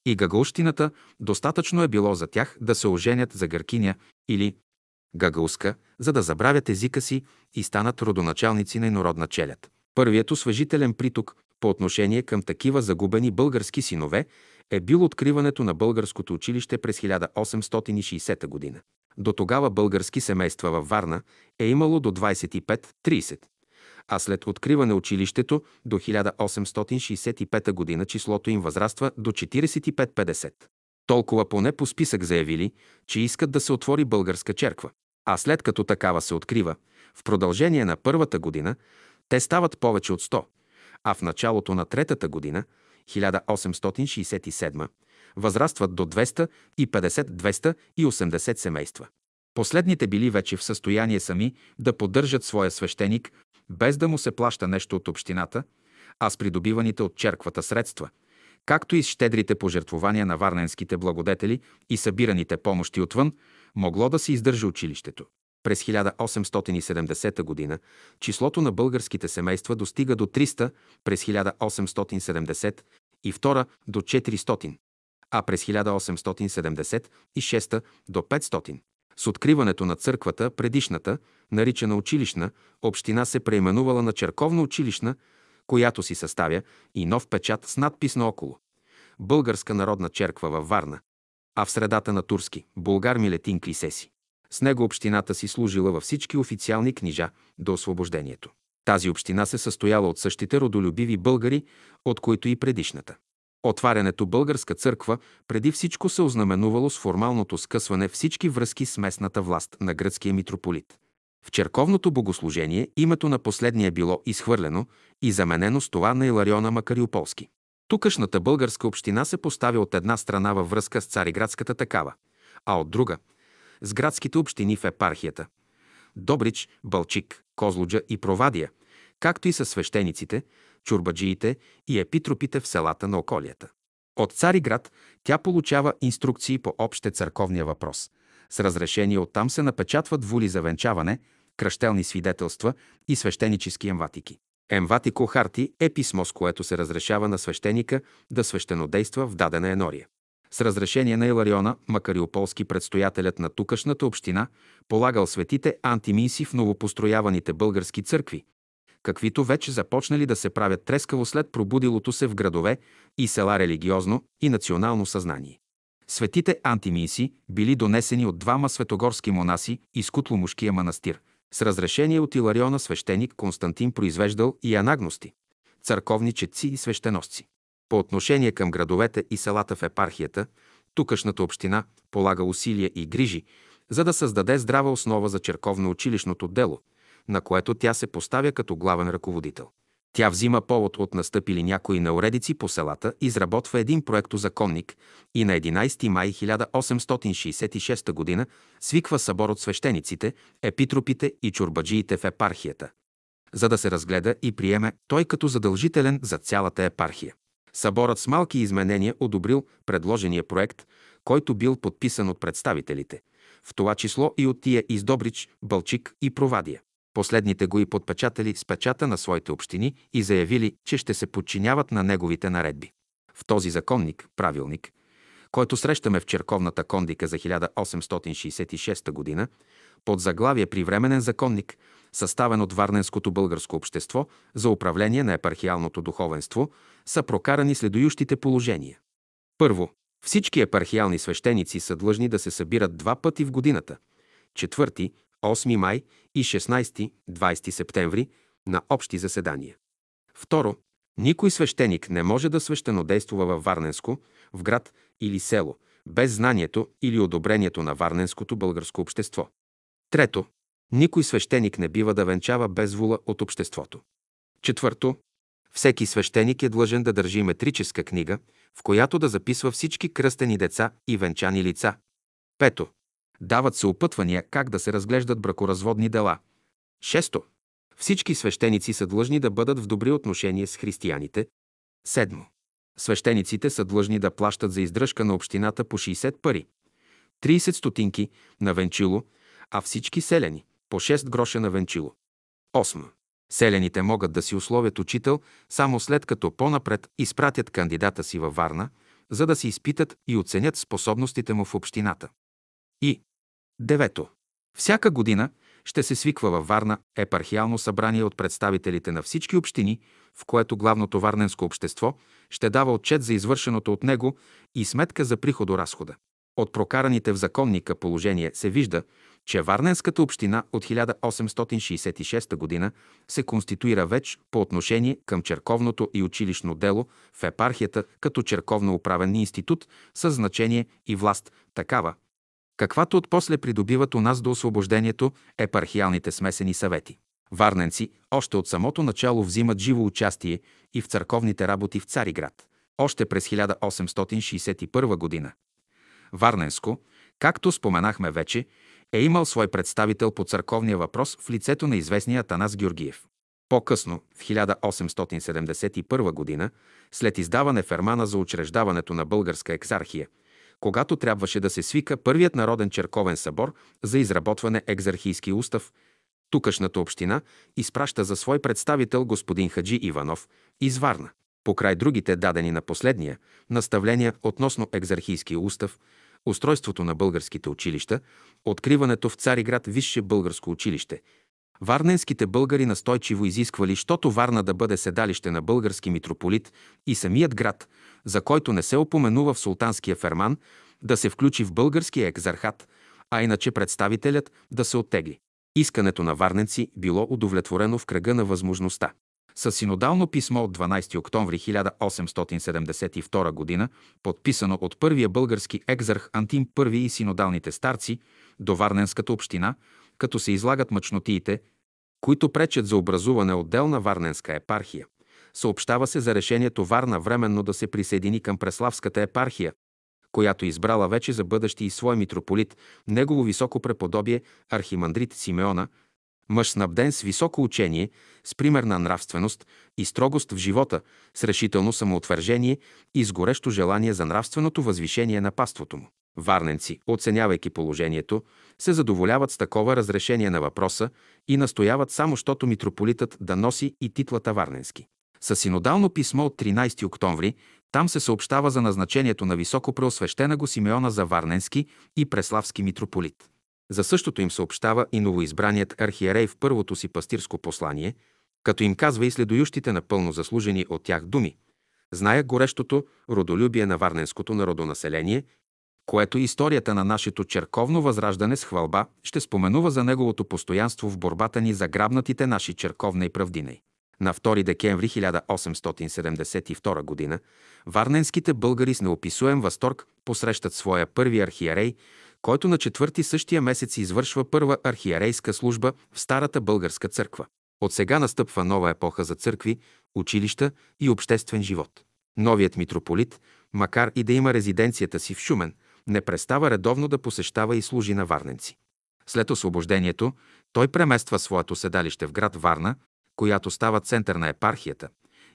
и гагълщината достатъчно е било за тях да се оженят за гъркиня или гагълска, за да забравят езика си и станат родоначалници на инородна челят. Първият освежителен приток по отношение към такива загубени български синове е бил откриването на българското училище през 1860 година. До тогава български семейства във Варна е имало до 25-30, а след откриване училището до 1865 година числото им възраства до 45-50. Толкова поне по списък заявили, че искат да се отвори българска черква. А след като такава се открива, в продължение на първата година те стават повече от 100, а в началото на третата година, 1867, възрастват до 250-280 семейства. Последните били вече в състояние сами да поддържат своя свещеник, без да му се плаща нещо от общината, а с придобиваните от черквата средства, както и с щедрите пожертвования на варненските благодетели и събираните помощи отвън, могло да се издържа училището. През 1870 г. числото на българските семейства достига до 300, през 1872 до 400, а през 1876 до 500. С откриването на църквата, предишната, наричана училищна, община се преименувала на черковна училищна, която си съставя и нов печат с надпис наоколо. Българска народна черква във Варна, а в средата на турски – Булгар Милетин Клисеси. С него общината си служила във всички официални книжа до освобождението. Тази община се състояла от същите родолюбиви българи, от които и предишната. Отварянето българска църква преди всичко се ознаменувало с формалното скъсване всички връзки с местната власт на гръцкия митрополит. В черковното богослужение името на последния било изхвърлено и заменено с това на Илариона Макариополски. Тукашната българска община се поставя от една страна във връзка с цариградската такава, а от друга – с градските общини в епархията – Добрич, Балчик, Козлуджа и Провадия, както и със свещениците, чурбаджиите и епитропите в селата на околията. От Цариград тя получава инструкции по общите църковния въпрос. С разрешение оттам се напечатват воли за венчаване, кръщелни свидетелства и свещенически емватики. Емватико Харти е писмо, с което се разрешава на свещеника да свещенодейства в дадена енория. С разрешение на Илариона, Макариополски предстоятелят на тукашната община, полагал светите антимиси в новопострояваните български църкви, каквито вече започнали да се правят трескаво след пробудилото се в градове и села религиозно и национално съзнание. Светите антимиси били донесени от двама светогорски монаси из Кутломушкия манастир. С разрешение от Илариона свещеник Константин произвеждал и анагности, църковни четци и свещеносци. По отношение към градовете и селата в епархията, тукашната община полага усилия и грижи, за да създаде здрава основа за черковно-училищното дело, на което тя се поставя като главен ръководител. Тя взима повод от настъпили някои неуредици по селата, изработва един проектозаконник и на 11 май 1866 г. свиква събор от свещениците, епитропите и чурбаджиите в епархията, за да се разгледа и приеме той като задължителен за цялата епархия. Съборът с малки изменения одобрил предложения проект, който бил подписан от представителите, в това число и от тия из Добрич, Бълчик и Провадия. Последните го и подпечатали с печата на своите общини и заявили, че ще се подчиняват на неговите наредби. В този законник, правилник, който срещаме в черковната кондика за 1866 г., под заглавие Привременен законник, съставен от Варненското българско общество за управление на епархиалното духовенство, са прокарани следующите положения. Първо, всички епархиални свещеници са длъжни да се събират два пъти в годината – 4, 8 май и 16-20 септември на общи заседания. Второ, никой свещеник не може да свещенодействува във Варненско, в град или село, без знанието или одобрението на Варненското българско общество. Трето, никой свещеник не бива да венчава без вола от обществото. Четвърто, Всеки свещеник е длъжен да държи метрическа книга, в която да записва всички кръстени деца и венчани лица. Пето. Дават се опътвания как да се разглеждат бракоразводни дела. Шесто. Всички свещеници са длъжни да бъдат в добри отношения с християните. Седмо. Свещениците са длъжни да плащат за издръжка на общината по 60 пари, 30 стотинки на венчило, а всички селени по 6 гроша на венчило. Осмо. Селените могат да си условят учител само след като по-напред изпратят кандидата си във Варна, за да се изпитат и оценят способностите му в общината. И девето. Всяка година ще се свиква във Варна епархиално събрание от представителите на всички общини, в което главното варненско общество ще дава отчет за извършеното от него и сметка за приходо-разхода. От прокараните в законника положение се вижда, че Варненската община от 1866 г. се конституира вече по отношение към черковното и училищно дело в епархията като черковно-управен институт с значение и власт такава, каквато отпосле придобиват у нас до освобождението епархиалните смесени съвети. Варненци още от самото начало взимат живо участие и в църковните работи в Цариград. Още през 1861 година. Варненско, както споменахме вече, е имал свой представител по църковния въпрос в лицето на известния Атанас Георгиев. По-късно, в 1871 г., след издаване фермана за учреждаването на българска екзархия, когато трябваше да се свика първият народен черковен събор за изработване екзархийски устав, тукашната община изпраща за свой представител господин Хаджи Иванов из Варна. Покрай другите дадени на последния наставления относно екзархийския устав, устройството на българските училища, откриването в Цариград Висше българско училище. Варненските българи настойчиво изисквали, щото Варна да бъде седалище на български митрополит и самият град, за който не се опоменува в султанския ферман, да се включи в българския екзархат, а иначе представителят да се оттегли. Искането на варненци било удовлетворено в кръга на възможността. С синодално писмо от 12 октомври 1872 г., подписано от първия български екзарх Антим I и синодалните старци до Варненската община, като се излагат мъчнотиите, които пречат за образуване отделна Варненска епархия. Съобщава се за решението Варна временно да се присъедини към Преславската епархия, която избрала вече за бъдещи и свой митрополит, негово високо преподобие архимандрит Симеона, Мъж снабден с високо учение, с примерна нравственост и строгост в живота, с решително самоотвържение и с горещо желание за нравственото възвишение на паството му. Варненци, оценявайки положението, се задоволяват с такова разрешение на въпроса и настояват само, щото митрополитът да носи и титлата Варненски. С синодално писмо от 13 октомври там се съобщава за назначението на високо преосвещена го Симеона за Варненски и Преславски митрополит. За същото им съобщава и новоизбраният архиерей в първото си пастирско послание, като им казва и следующите напълно заслужени от тях думи. Зная горещото родолюбие на варненското народонаселение, което историята на нашето черковно възраждане с хвалба ще споменува за неговото постоянство в борбата ни за грабнатите наши черковна и правдиней. На 2 декември 1872 г. варненските българи с неописуем възторг посрещат своя първи архиерей, който на четвърти същия месец извършва първа архиерейска служба в Старата българска църква. От сега настъпва нова епоха за църкви, училища и обществен живот. Новият митрополит, макар и да има резиденцията си в Шумен, не престава редовно да посещава и служи на варненци. След освобождението, той премества своето седалище в град Варна, която става център на епархията,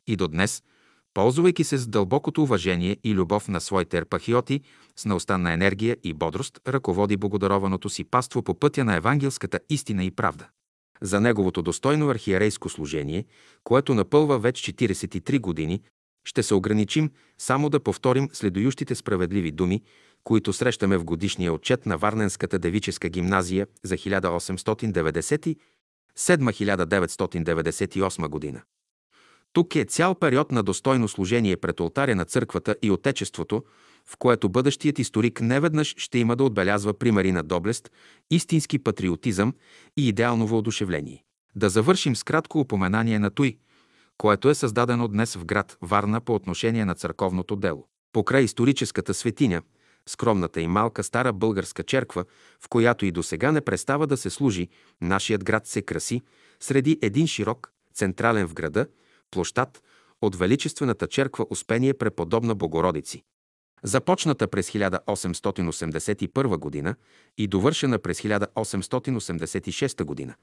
и до днес – Ползвайки се с дълбокото уважение и любов на своите ерпахиоти, с неустанна енергия и бодрост, ръководи богодарованото си паство по пътя на евангелската истина и правда. За неговото достойно архиерейско служение, което напълва вече 43 години, ще се ограничим само да повторим следующите справедливи думи, които срещаме в годишния отчет на Варненската девическа гимназия за 1897-1998 година. Тук е цял период на достойно служение пред алтаря на църквата и Отечеството, в което бъдещият историк неведнъж ще има да отбелязва примери на доблест, истински патриотизъм и идеално въодушевление. Да завършим с кратко упоменание на той, което е създадено днес в град Варна по отношение на църковното дело. Покрай историческата светиня, скромната и малка стара българска черква, в която и до сега не престава да се служи, нашият град се краси среди един широк, централен в града, площад, от Величествената черква Успение преподобна Богородици. Започната през 1881 г. и довършена през 1886 г.,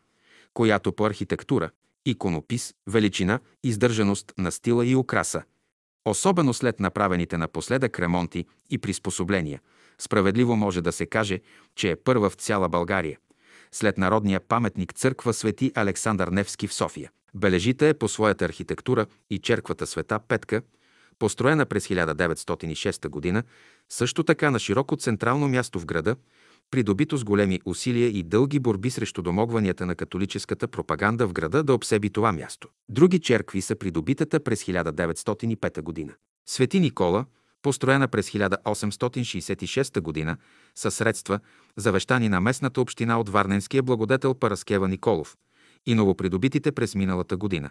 която по архитектура, иконопис, величина, издържаност на стила и украса, особено след направените напоследък ремонти и приспособления, справедливо може да се каже, че е първа в цяла България. След народния паметник църква Свети Александър Невски в София. Бележита е по своята архитектура и черквата Света Петка, построена през 1906 г., също така на широко централно място в града, придобито с големи усилия и дълги борби срещу домогванията на католическата пропаганда в града да обсеби това място. Други черкви са придобитата през 1905 година. Свети Никола, построена през 1866 г. със средства, завещани на местната община от Варненския благодетел Параскева Николов и новопридобитите през миналата година.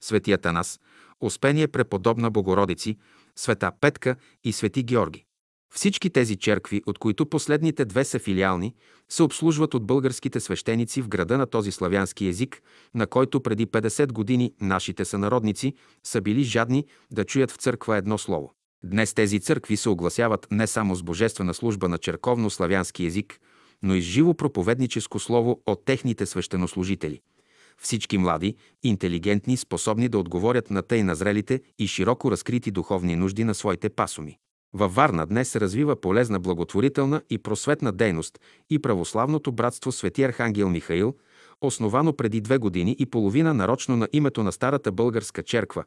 Свети Атанас, Успение преподобна Богородици, Света Петка и Свети Георги. Всички тези черкви, от които последните две са филиални, се обслужват от българските свещеници в града на този славянски език, на който преди 50 години нашите сънародници са били жадни да чуят в църква едно слово. Днес тези църкви се огласяват не само с божествена служба на черковно-славянски език, но и с живо проповедническо слово от техните свещенослужители. Всички млади, интелигентни, способни да отговорят на тъй назрелите и широко разкрити духовни нужди на своите пасоми. Във Варна днес се развива полезна благотворителна и просветна дейност и православното братство Свети Архангел Михаил, основано преди две години и половина нарочно на името на Старата българска черква,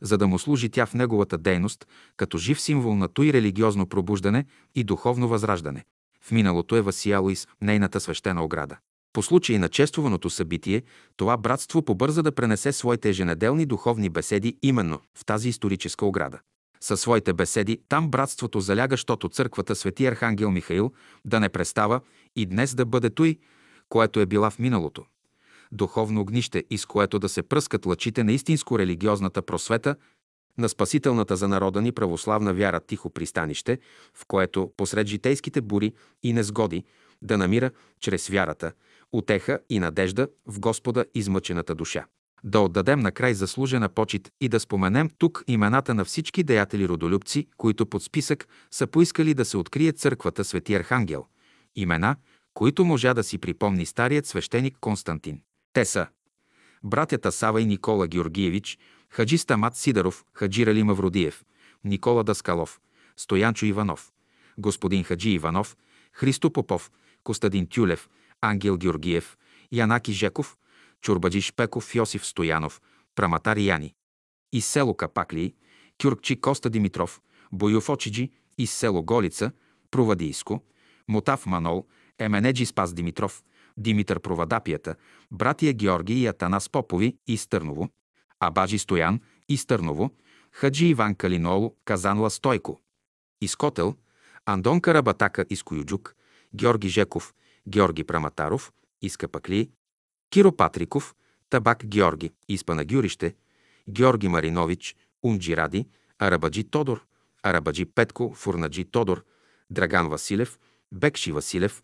за да му служи тя в неговата дейност като жив символ на той религиозно пробуждане и духовно възраждане. В миналото е Васиалоис, нейната свещена ограда. По случай на чествуваното събитие, това братство побърза да пренесе своите еженеделни духовни беседи именно в тази историческа ограда. Със своите беседи там братството заляга, щото църквата Свети Архангел Михаил да не престава и днес да бъде той, което е била в миналото. Духовно огнище, из което да се пръскат лъчите на истинско религиозната просвета, на спасителната за народа ни православна вяра тихо пристанище, в което посред житейските бури и незгоди да намира чрез вярата утеха и надежда в Господа измъчената душа. Да отдадем на край заслужена почет и да споменем тук имената на всички деятели родолюбци, които под списък са поискали да се открие църквата Свети Архангел. Имена, които можа да си припомни старият свещеник Константин. Те са братята Сава и Никола Георгиевич, Хаджи Стамат Сидаров, Хаджи Рали Мавродиев, Никола Даскалов, Стоянчо Иванов, господин Хаджи Иванов, Христо Попов, Костадин Тюлев, Ангел Георгиев, Янаки Жеков, Чурбаджи Шпеков, Йосиф Стоянов, Праматар Яни. Из село Капакли, Кюркчи Коста Димитров, Боюв Очиджи, из село Голица, Провадийско, Мотав Манол, Еменеджи Спас Димитров, Димитър Провадапията, братия Георги и Атанас Попови из Търново, Абажи Стоян из Търново, Хаджи Иван Калиноло, Казанла Стойко, из Котел, Андон Карабатака из Коюджук, Георги Жеков, Георги Праматаров, из Капакли, Киро Патриков, Табак Георги, из Панагюрище, Георги Маринович, Унджи Ради, Арабаджи Тодор, Арабаджи Петко, Фурнаджи Тодор, Драган Василев, Бекши Василев,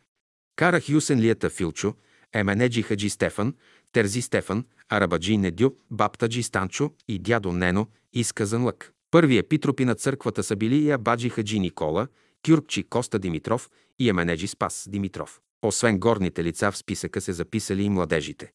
Кара Хюсен Лията Филчо, Еменеджи Хаджи Стефан, Терзи Стефан, Арабаджи Недю, Баптаджи Станчо и дядо Нено, изказан лък. Първи епитропи на църквата са били и Абаджи Хаджи Никола, Кюркчи Коста Димитров и Еменеджи Спас Димитров. Освен горните лица в списъка се записали и младежите.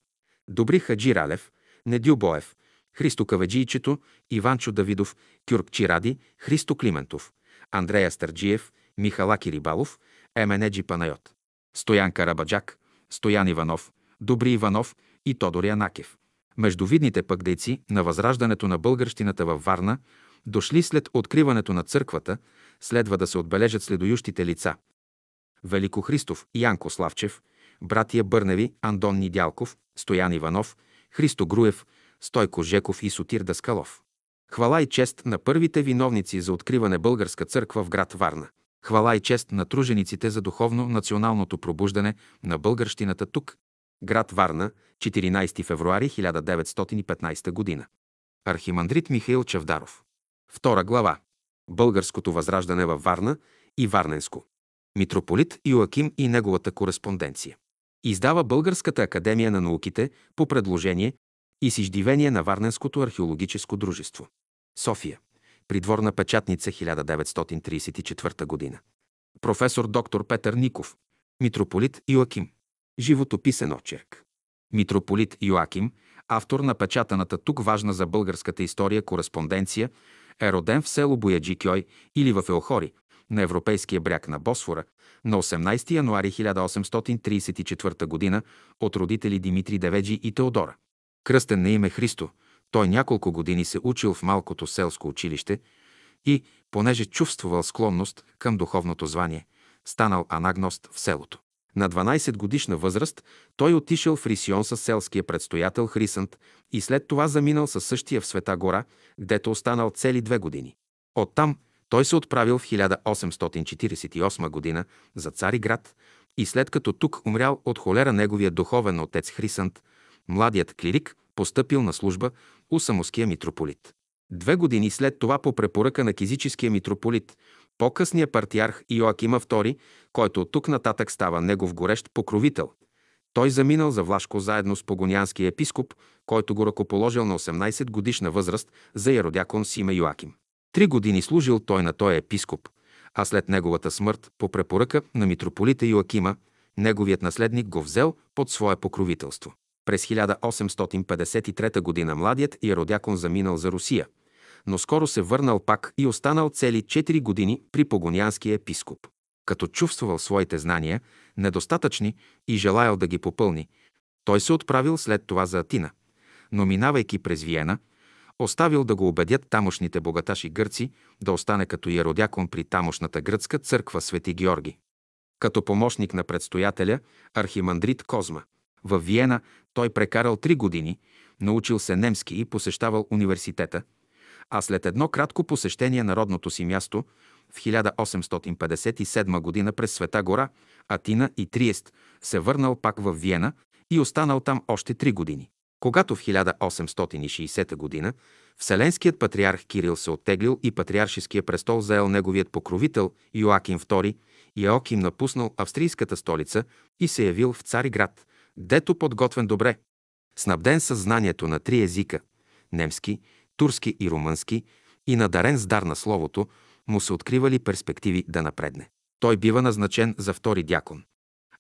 Добри Хаджи Ралев, Недю Боев, Христо Каведжийчето, Иванчо Давидов, Кюркчи Ради, Христо Климентов, Андрея Старджиев, Михалаки Рибалов, Еменеджи Панайот, Стоян Карабаджак, Стоян Иванов, Добри Иванов и Тодор Янакев. Между видните пък дейци на възраждането на българщината във Варна, дошли след откриването на църквата, следва да се отбележат следующите лица. Велико Христов, Янко Славчев, братия Бърневи, Андон Нидялков, Стоян Иванов, Христо Груев, Стойко Жеков и Сотир Даскалов. Хвала и чест на първите виновници за откриване българска църква в град Варна. Хвала и чест на тружениците за духовно-националното пробуждане на българщината тук, град Варна, 14 февруари 1915 година. Архимандрит Михаил Чавдаров. Втора глава. Българското възраждане във Варна и Варненско. Митрополит Йоаким и неговата кореспонденция. Издава Българската академия на науките по предложение и с издивение на Варненското археологическо дружество. София. Придворна печатница 1934 година. Професор доктор Петър Ников. Митрополит Йоаким. Животописен очерк. Митрополит Йоаким, автор на печатаната тук важна за българската история кореспонденция, е роден в село Бояджикьой или в Елхори, на европейския бряг на Босфора, на 18 януари 1834 г. от родители Димитри Деведжи и Теодора. Кръстен на име Христо, той няколко години се учил в малкото селско училище и, понеже чувствувал склонност към духовното звание, станал анагност в селото. На 12 годишна възраст той отишъл в Рисион с селския предстоятел Хрисант и след това заминал със същия в Света гора, гдето останал цели две години. Оттам той се отправил в 1848 година за Цариград и след като тук умрял от холера неговия духовен отец Хрисант, младият клирик постъпил на служба у самоския митрополит. Две години след това по препоръка на кизическия митрополит, по-късният партиарх Йоакима II, който от тук нататък става негов горещ покровител, той заминал за Влашко заедно с погонянския епископ, който го ръкоположил на 18 годишна възраст за яродякон Сима Йоаким. Три години служил той на този епископ, а след неговата смърт, по препоръка на митрополита Йоакима, неговият наследник го взел под свое покровителство. През 1853 г. младият Яродякон заминал за Русия, но скоро се върнал пак и останал цели 4 години при погонянския епископ. Като чувствувал своите знания, недостатъчни и желаял да ги попълни, той се отправил след това за Атина, но минавайки през Виена, оставил да го убедят тамошните богаташи гърци да остане като яродякон при тамошната гръцка църква Свети Георги. Като помощник на предстоятеля, архимандрит Козма. В Виена той прекарал три години, научил се немски и посещавал университета, а след едно кратко посещение на родното си място в 1857 година през Света гора, Атина и Триест се върнал пак в Виена и останал там още три години. Когато в 1860 година Вселенският патриарх Кирил се оттеглил и патриаршеския престол заел неговият покровител Йоаким II, Йоаким напуснал австрийската столица и се явил в Цариград, дето подготвен добре, снабден със знанието на три езика – немски, турски и румънски, и надарен с дар на словото, му се откривали перспективи да напредне. Той бива назначен за втори дякон.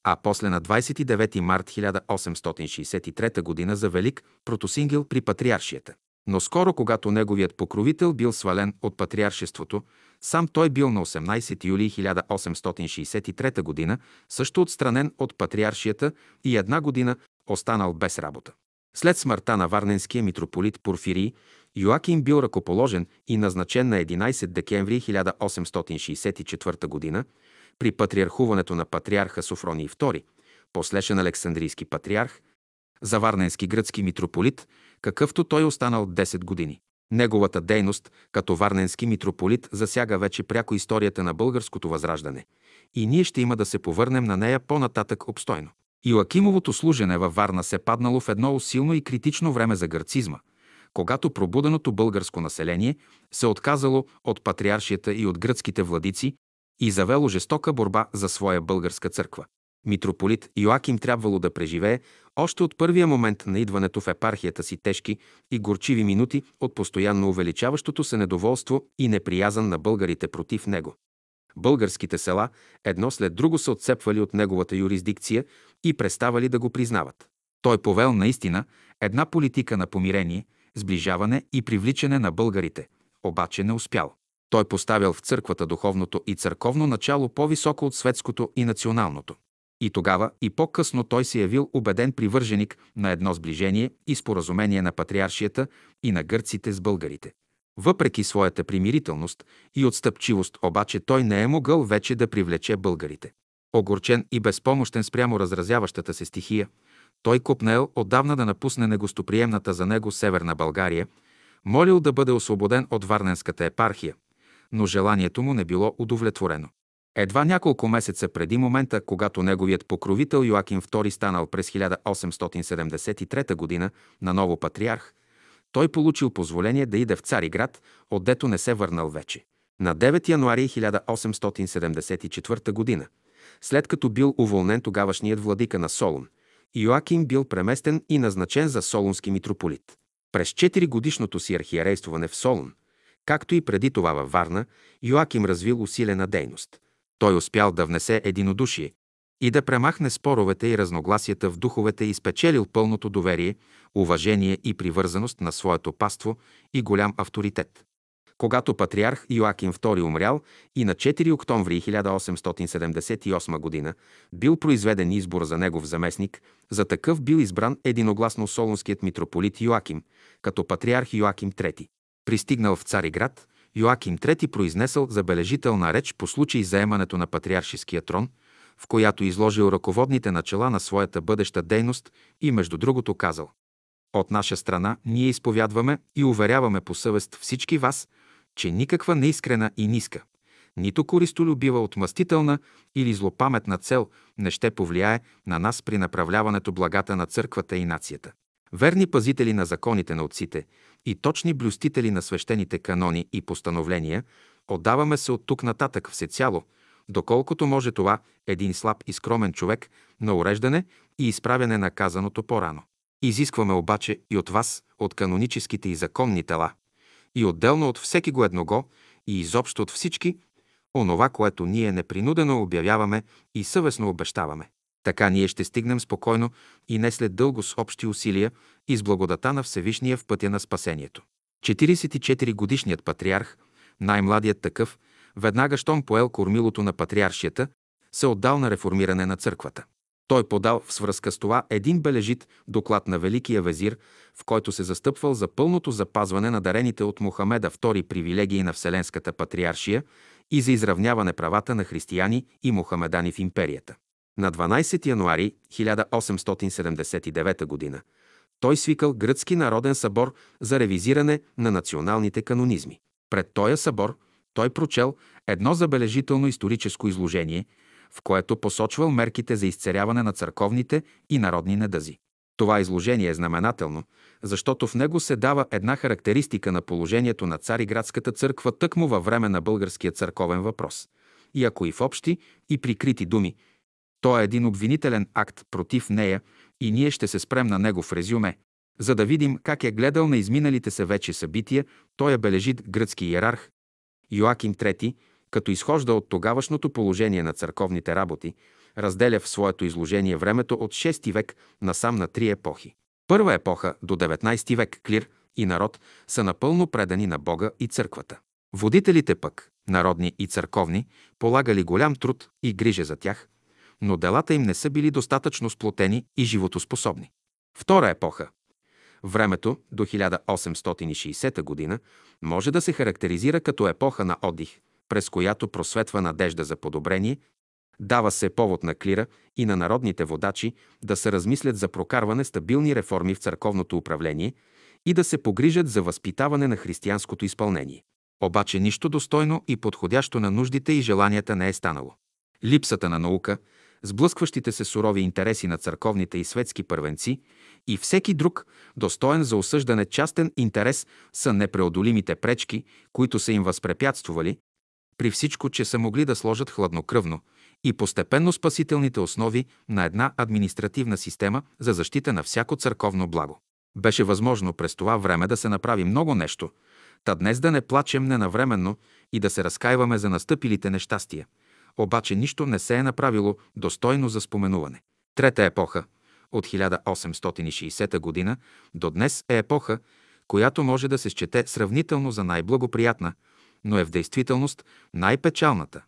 А после на 29 март 1863 г. за велик протосингел при патриаршията. Но скоро, когато неговият покровител бил свален от патриаршеството, сам той бил на 18 юли 1863 г. също отстранен от патриаршията и една година останал без работа. След смъртта на варненския митрополит Порфирий, Йоаким бил ръкоположен и назначен на 11 декември 1864 г. при патриархуването на патриарха Софроний II, последшен Александрийски патриарх, за варненски гръцки митрополит, какъвто той останал 10 години. Неговата дейност като варненски митрополит засяга вече пряко историята на българското възраждане и ние ще има да се повърнем на нея по-нататък обстойно. Иоакимовото служене във Варна се паднало в едно усилно и критично време за гърцизма, когато пробуденото българско население се отказало от патриаршията и от гръцките владици и завело жестока борба за своя българска църква. Митрополит Йоаким трябвало да преживее още от първия момент на идването в епархията си тежки и горчиви минути от постоянно увеличаващото се недоволство и неприязан на българите против него. Българските села едно след друго се отцепвали от неговата юрисдикция и преставали да го признават. Той повел наистина една политика на помирение, сближаване и привличане на българите, обаче не успял. Той поставял в църквата духовното и църковно начало по-високо от светското и националното. И тогава, и по-късно той се явил убеден привърженик на едно сближение и споразумение на патриаршията и на гърците с българите. Въпреки своята примирителност и отстъпчивост, обаче той не е могъл вече да привлече българите. Огорчен и безпомощен спрямо разразяващата се стихия, той купнел отдавна да напусне негостоприемната за него Северна България, молил да бъде освободен от Варненската епархия, но желанието му не било удовлетворено. Едва няколко месеца преди момента, когато неговият покровител Йоаким II станал през 1873 г. на ново патриарх, той получил позволение да иде в Цариград, отдето не се върнал вече. На 9 януари 1874 г., след като бил уволнен тогавашният владика на Солун, Йоаким бил преместен и назначен за солунски митрополит. През 4 годишното си архиерействуване в Солун, Както и преди това във Варна, Йоаким развил усилена дейност. Той успял да внесе единодушие и да премахне споровете и разногласията в духовете и спечелил пълното доверие, уважение и привързаност на своето паство и голям авторитет. Когато патриарх Йоаким II умрял и на 4 октомври 1878 г. бил произведен избор за негов заместник, за такъв бил избран единогласно солунският митрополит Йоаким, като патриарх Йоаким III. Пристигнал в Цариград, Йоаким III произнесъл забележителна реч по случай заемането на патриаршиския трон, в която изложил ръководните начала на своята бъдеща дейност и между другото казал От наша страна ние изповядваме и уверяваме по съвест всички вас, че никаква неискрена и ниска, нито користолюбива отмъстителна или злопаметна цел не ще повлияе на нас при направляването благата на църквата и нацията. Верни пазители на законите на отците и точни блюстители на свещените канони и постановления, отдаваме се от тук нататък всецяло, доколкото може това един слаб и скромен човек на уреждане и изправяне на казаното по-рано. Изискваме обаче и от вас, от каноническите и законни тела, и отделно от всеки го едного и изобщо от всички, онова, което ние непринудено обявяваме и съвестно обещаваме. Така ние ще стигнем спокойно и не след дълго с общи усилия и с благодата на Всевишния в пътя на спасението. 44-годишният патриарх, най-младият такъв, веднага щом поел кормилото на патриаршията, се отдал на реформиране на църквата. Той подал в свръзка с това един бележит доклад на Великия везир, в който се застъпвал за пълното запазване на дарените от Мухамеда втори привилегии на Вселенската патриаршия и за изравняване правата на християни и мухамедани в империята. На 12 януари 1879 г. той свикал Гръцки народен събор за ревизиране на националните канонизми. Пред този събор той прочел едно забележително историческо изложение – в което посочвал мерките за изцеряване на църковните и народни недъзи. Това изложение е знаменателно, защото в него се дава една характеристика на положението на Цариградската църква тъкмо във време на българския църковен въпрос. И ако и в общи и прикрити думи, то е един обвинителен акт против нея и ние ще се спрем на него в резюме, за да видим как е гледал на изминалите се вече събития, той е бележит гръцки иерарх Йоаким III, като изхожда от тогавашното положение на църковните работи, разделя в своето изложение времето от 6 век насам на три епохи. Първа епоха до 19 век клир и народ са напълно предани на Бога и църквата. Водителите пък, народни и църковни, полагали голям труд и грижа за тях, но делата им не са били достатъчно сплотени и животоспособни. Втора епоха Времето до 1860 година може да се характеризира като епоха на отдих – през която просветва надежда за подобрение, дава се повод на клира и на народните водачи да се размислят за прокарване стабилни реформи в църковното управление и да се погрижат за възпитаване на християнското изпълнение. Обаче нищо достойно и подходящо на нуждите и желанията не е станало. Липсата на наука, сблъскващите се сурови интереси на църковните и светски първенци и всеки друг, достоен за осъждане частен интерес, са непреодолимите пречки, които са им възпрепятствували при всичко, че са могли да сложат хладнокръвно и постепенно спасителните основи на една административна система за защита на всяко църковно благо. Беше възможно през това време да се направи много нещо, та днес да не плачем ненавременно и да се разкаиваме за настъпилите нещастия. Обаче нищо не се е направило достойно за споменуване. Трета епоха, от 1860 година до днес е епоха, която може да се счете сравнително за най-благоприятна – но е в действителност най-печалната,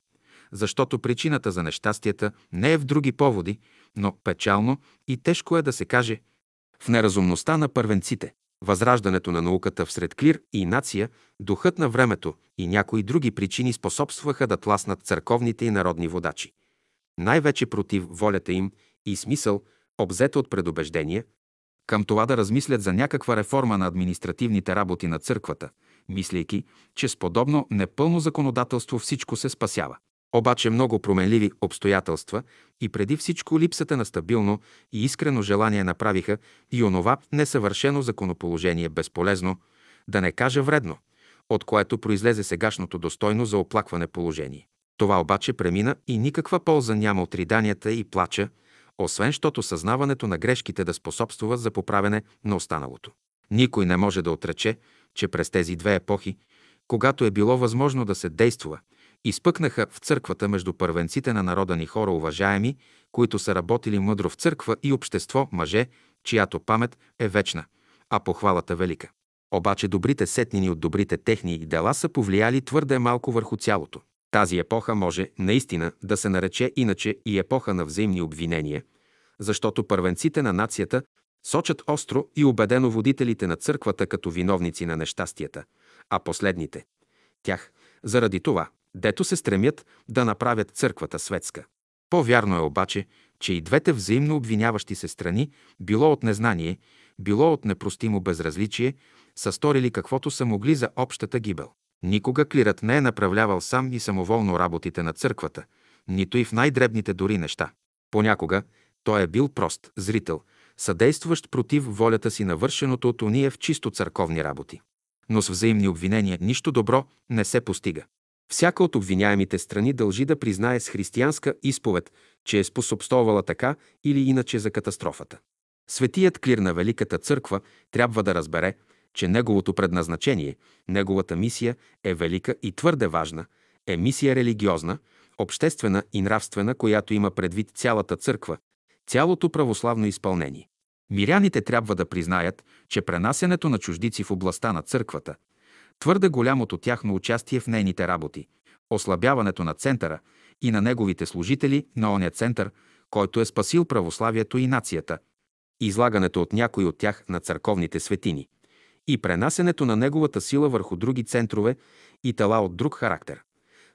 защото причината за нещастията не е в други поводи, но печално и тежко е да се каже в неразумността на първенците, възраждането на науката всред клир и нация, духът на времето и някои други причини способстваха да тласнат църковните и народни водачи. Най-вече против волята им и смисъл, обзета от предубеждения, към това да размислят за някаква реформа на административните работи на църквата – мислейки, че с подобно непълно законодателство всичко се спасява. Обаче много променливи обстоятелства и преди всичко липсата на стабилно и искрено желание направиха и онова несъвършено законоположение безполезно, да не кажа вредно, от което произлезе сегашното достойно за оплакване положение. Това обаче премина и никаква полза няма от риданията и плача, освен щото съзнаването на грешките да способствува за поправене на останалото. Никой не може да отрече, че през тези две епохи, когато е било възможно да се действа, изпъкнаха в църквата между първенците на народа ни хора уважаеми, които са работили мъдро в църква и общество, мъже, чиято памет е вечна, а похвалата велика. Обаче добрите сетнини от добрите техни дела са повлияли твърде малко върху цялото. Тази епоха може наистина да се нарече иначе и епоха на взаимни обвинения, защото първенците на нацията сочат остро и убедено водителите на църквата като виновници на нещастията, а последните – тях, заради това, дето се стремят да направят църквата светска. По-вярно е обаче, че и двете взаимно обвиняващи се страни, било от незнание, било от непростимо безразличие, са сторили каквото са могли за общата гибел. Никога клирът не е направлявал сам и самоволно работите на църквата, нито и в най-дребните дори неща. Понякога той е бил прост зрител, съдействащ против волята си на вършеното от уния в чисто църковни работи. Но с взаимни обвинения нищо добро не се постига. Всяка от обвиняемите страни дължи да признае с християнска изповед, че е способствовала така или иначе за катастрофата. Светият клир на Великата църква трябва да разбере, че неговото предназначение, неговата мисия е велика и твърде важна, е мисия религиозна, обществена и нравствена, която има предвид цялата църква, цялото православно изпълнение. Миряните трябва да признаят, че пренасенето на чуждици в областта на църквата, твърде голямото тяхно участие в нейните работи, ослабяването на центъра и на неговите служители на оня център, който е спасил православието и нацията, излагането от някой от тях на църковните светини и пренасенето на неговата сила върху други центрове и тела от друг характер.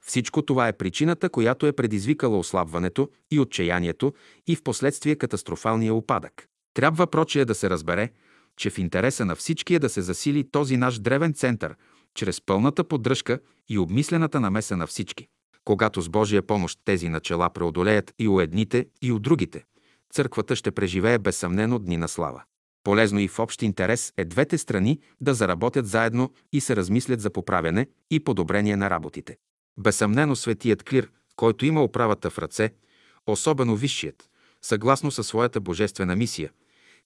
Всичко това е причината, която е предизвикала ослабването и отчаянието и в последствие катастрофалния упадък. Трябва прочее да се разбере, че в интереса на всички е да се засили този наш древен център, чрез пълната поддръжка и обмислената намеса на всички. Когато с Божия помощ тези начала преодолеят и у едните, и у другите, църквата ще преживее безсъмнено дни на слава. Полезно и в общ интерес е двете страни да заработят заедно и се размислят за поправяне и подобрение на работите. Безсъмнено светият клир, който има управата в ръце, особено висшият, съгласно със своята божествена мисия,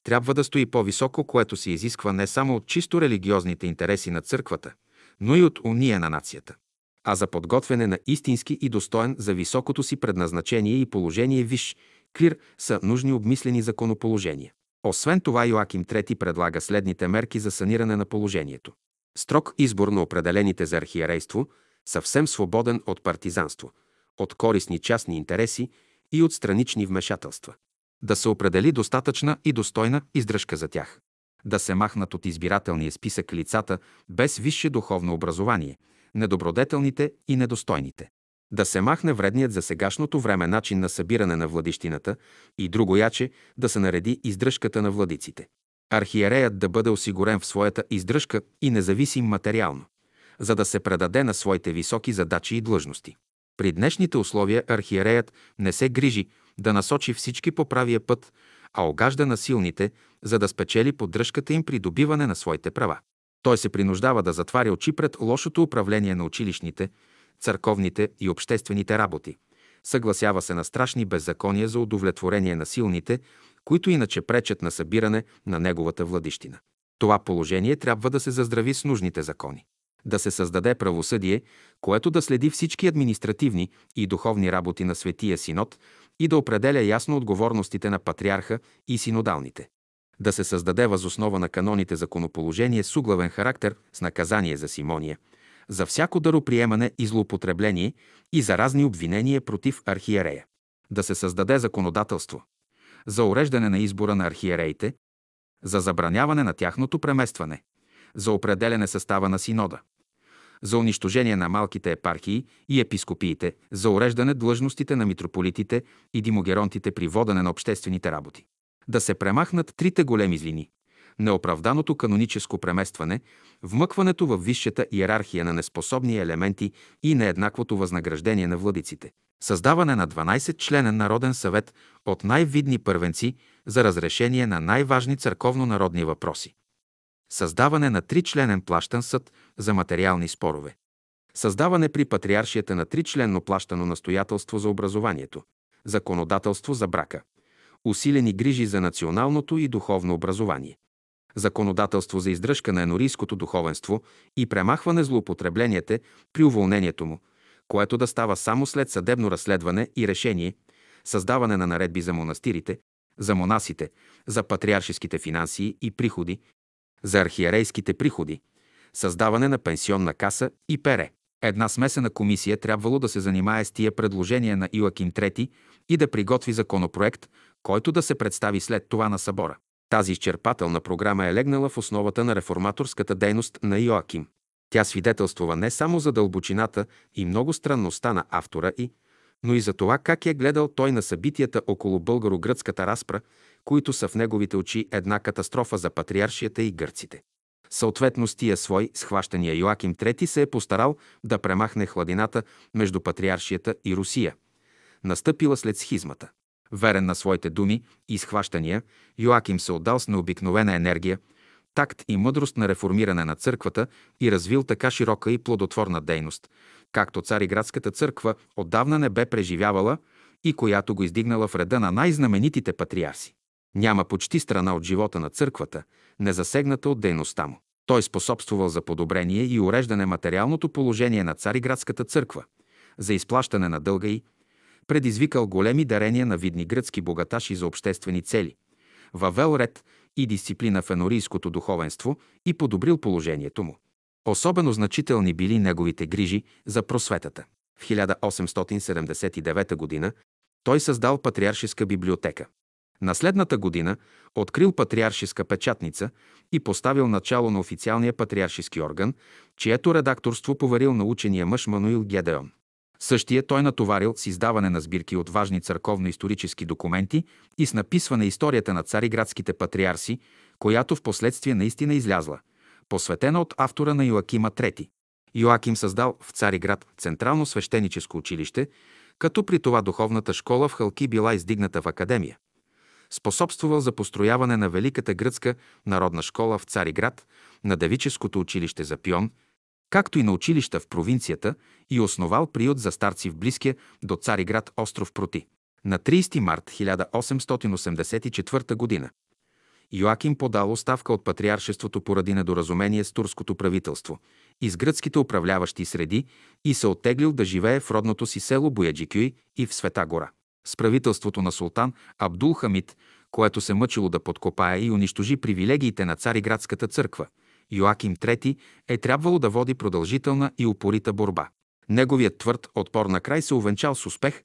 трябва да стои по-високо, което се изисква не само от чисто религиозните интереси на църквата, но и от уния на нацията. А за подготвяне на истински и достоен за високото си предназначение и положение виш, клир са нужни обмислени законоположения. Освен това Йоаким III предлага следните мерки за саниране на положението. Строг избор на определените за архиерейство – съвсем свободен от партизанство, от корисни частни интереси и от странични вмешателства. Да се определи достатъчна и достойна издръжка за тях. Да се махнат от избирателния списък лицата без висше духовно образование, недобродетелните и недостойните. Да се махне вредният за сегашното време начин на събиране на владищината и друго яче да се нареди издръжката на владиците. Архиереят да бъде осигурен в своята издръжка и независим материално за да се предаде на своите високи задачи и длъжности. При днешните условия архиереят не се грижи да насочи всички по правия път, а огажда на силните, за да спечели поддръжката им при добиване на своите права. Той се принуждава да затваря очи пред лошото управление на училищните, църковните и обществените работи. Съгласява се на страшни беззакония за удовлетворение на силните, които иначе пречат на събиране на неговата владищина. Това положение трябва да се заздрави с нужните закони да се създаде правосъдие, което да следи всички административни и духовни работи на Светия Синод и да определя ясно отговорностите на патриарха и синодалните. Да се създаде възоснова на каноните законоположение с углавен характер с наказание за симония, за всяко дароприемане и злоупотребление и за разни обвинения против архиерея. Да се създаде законодателство за уреждане на избора на архиереите, за забраняване на тяхното преместване, за определене състава на синода, за унищожение на малките епархии и епископиите, за уреждане длъжностите на митрополитите и димогеронтите при водене на обществените работи. Да се премахнат трите големи злини – неоправданото каноническо преместване, вмъкването в висшата иерархия на неспособни елементи и нееднаквото възнаграждение на владиците. Създаване на 12-членен народен съвет от най-видни първенци за разрешение на най-важни църковно-народни въпроси. Създаване на тричленен плащан съд за материални спорове. Създаване при патриаршията на тричленно плащано настоятелство за образованието. Законодателство за брака. Усилени грижи за националното и духовно образование. законодателство за издръжка на енорийското духовенство и премахване злоупотребленията при уволнението му, което да става само след съдебно разследване и решение, създаване на наредби за монастирите, за монасите, за патриаршеските финанси и приходи, за архиерейските приходи, създаване на пенсионна каса и пере. Една смесена комисия трябвало да се занимае с тия предложения на Илаким III и да приготви законопроект, който да се представи след това на събора. Тази изчерпателна програма е легнала в основата на реформаторската дейност на Йоаким. Тя свидетелствува не само за дълбочината и много странността на автора и, но и за това как е гледал той на събитията около българо-гръцката разпра, които са в неговите очи една катастрофа за патриаршията и гърците. Съответно с тия свои схващания Йоаким III се е постарал да премахне хладината между патриаршията и Русия, настъпила след схизмата. Верен на своите думи и схващания, Йоаким се отдал с необикновена енергия, такт и мъдрост на реформиране на църквата и развил така широка и плодотворна дейност, както Цариградската църква отдавна не бе преживявала и която го издигнала в реда на най-знаменитите патриарси. Няма почти страна от живота на църквата, незасегната от дейността му. Той способствувал за подобрение и уреждане материалното положение на Цариградската църква, за изплащане на дълга и предизвикал големи дарения на видни гръцки богаташи за обществени цели, въвел ред и дисциплина в енорийското духовенство и подобрил положението му. Особено значителни били неговите грижи за просветата. В 1879 г. той създал патриаршеска библиотека. На следната година открил патриаршеска печатница и поставил начало на официалния патриаршески орган, чието редакторство поверил на учения мъж Мануил Гедеон. Същия той натоварил с издаване на сбирки от важни църковно-исторически документи и с написване историята на цариградските патриарси, която в последствие наистина излязла, посветена от автора на Йоакима III. Йоаким създал в Цариград Централно свещеническо училище, като при това духовната школа в Халки била издигната в академия. Способствувал за построяване на Великата гръцка народна школа в Цариград, на Девическото училище за пион – както и на училища в провинцията и основал приют за старци в близкия до Цариград остров Проти. На 30 март 1884 г. Йоаким подал оставка от патриаршеството поради недоразумение с турското правителство и с гръцките управляващи среди и се оттеглил да живее в родното си село Бояджикюй и в Света гора. С правителството на султан Абдул Хамид, което се мъчило да подкопае и унищожи привилегиите на Цариградската църква – Йоаким III е трябвало да води продължителна и упорита борба. Неговият твърд отпор на край се увенчал с успех,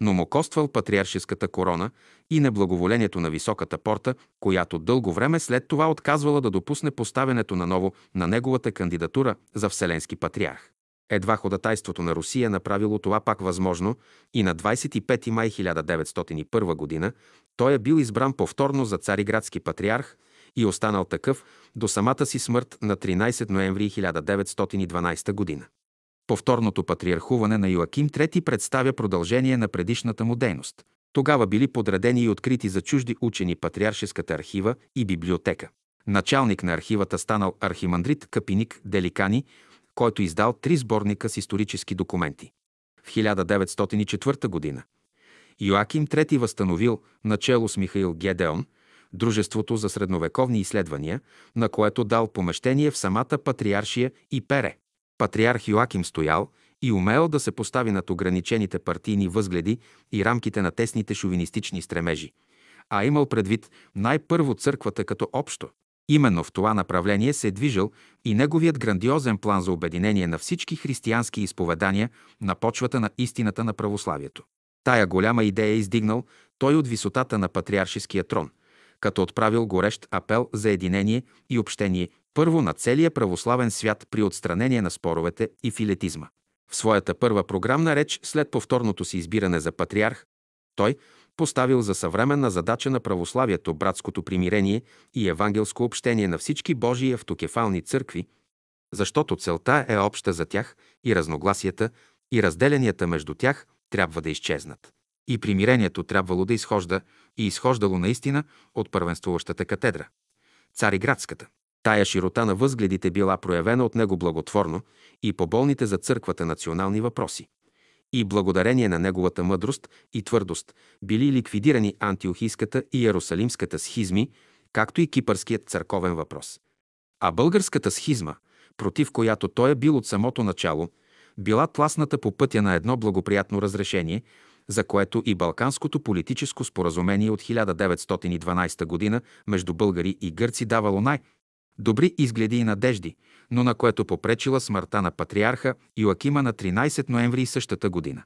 но му коствал патриаршеската корона и неблаговолението на високата порта, която дълго време след това отказвала да допусне поставянето на ново на неговата кандидатура за Вселенски патриарх. Едва ходатайството на Русия направило това пак възможно и на 25 май 1901 г. той е бил избран повторно за цариградски патриарх – и останал такъв до самата си смърт на 13 ноември 1912 г. Повторното патриархуване на Йоаким III представя продължение на предишната му дейност. Тогава били подредени и открити за чужди учени Патриаршеската архива и библиотека. Началник на архивата станал архимандрит Капиник Деликани, който издал три сборника с исторически документи. В 1904 г. Йоаким III възстановил, начало с Михаил Гедеон, Дружеството за средновековни изследвания, на което дал помещение в самата патриаршия и пере. Патриарх Йоаким стоял и умел да се постави над ограничените партийни възгледи и рамките на тесните шовинистични стремежи, а имал предвид най-първо църквата като общо. Именно в това направление се е движил и неговият грандиозен план за обединение на всички християнски изповедания на почвата на истината на православието. Тая голяма идея е издигнал той от висотата на патриаршеския трон, като отправил горещ апел за единение и общение първо на целия православен свят при отстранение на споровете и филетизма. В своята първа програмна реч след повторното си избиране за патриарх, той поставил за съвременна задача на православието братското примирение и евангелско общение на всички Божии автокефални църкви, защото целта е обща за тях и разногласията и разделенията между тях трябва да изчезнат. И примирението трябвало да изхожда и изхождало наистина от първенствуващата катедра – Цариградската. Тая широта на възгледите била проявена от него благотворно и по болните за църквата национални въпроси. И благодарение на неговата мъдрост и твърдост били ликвидирани антиохийската и иерусалимската схизми, както и кипърският църковен въпрос. А българската схизма, против която той е бил от самото начало, била тласната по пътя на едно благоприятно разрешение, за което и Балканското политическо споразумение от 1912 г. между българи и гърци давало най- добри изгледи и надежди, но на което попречила смъртта на патриарха Йоакима на 13 ноември същата година.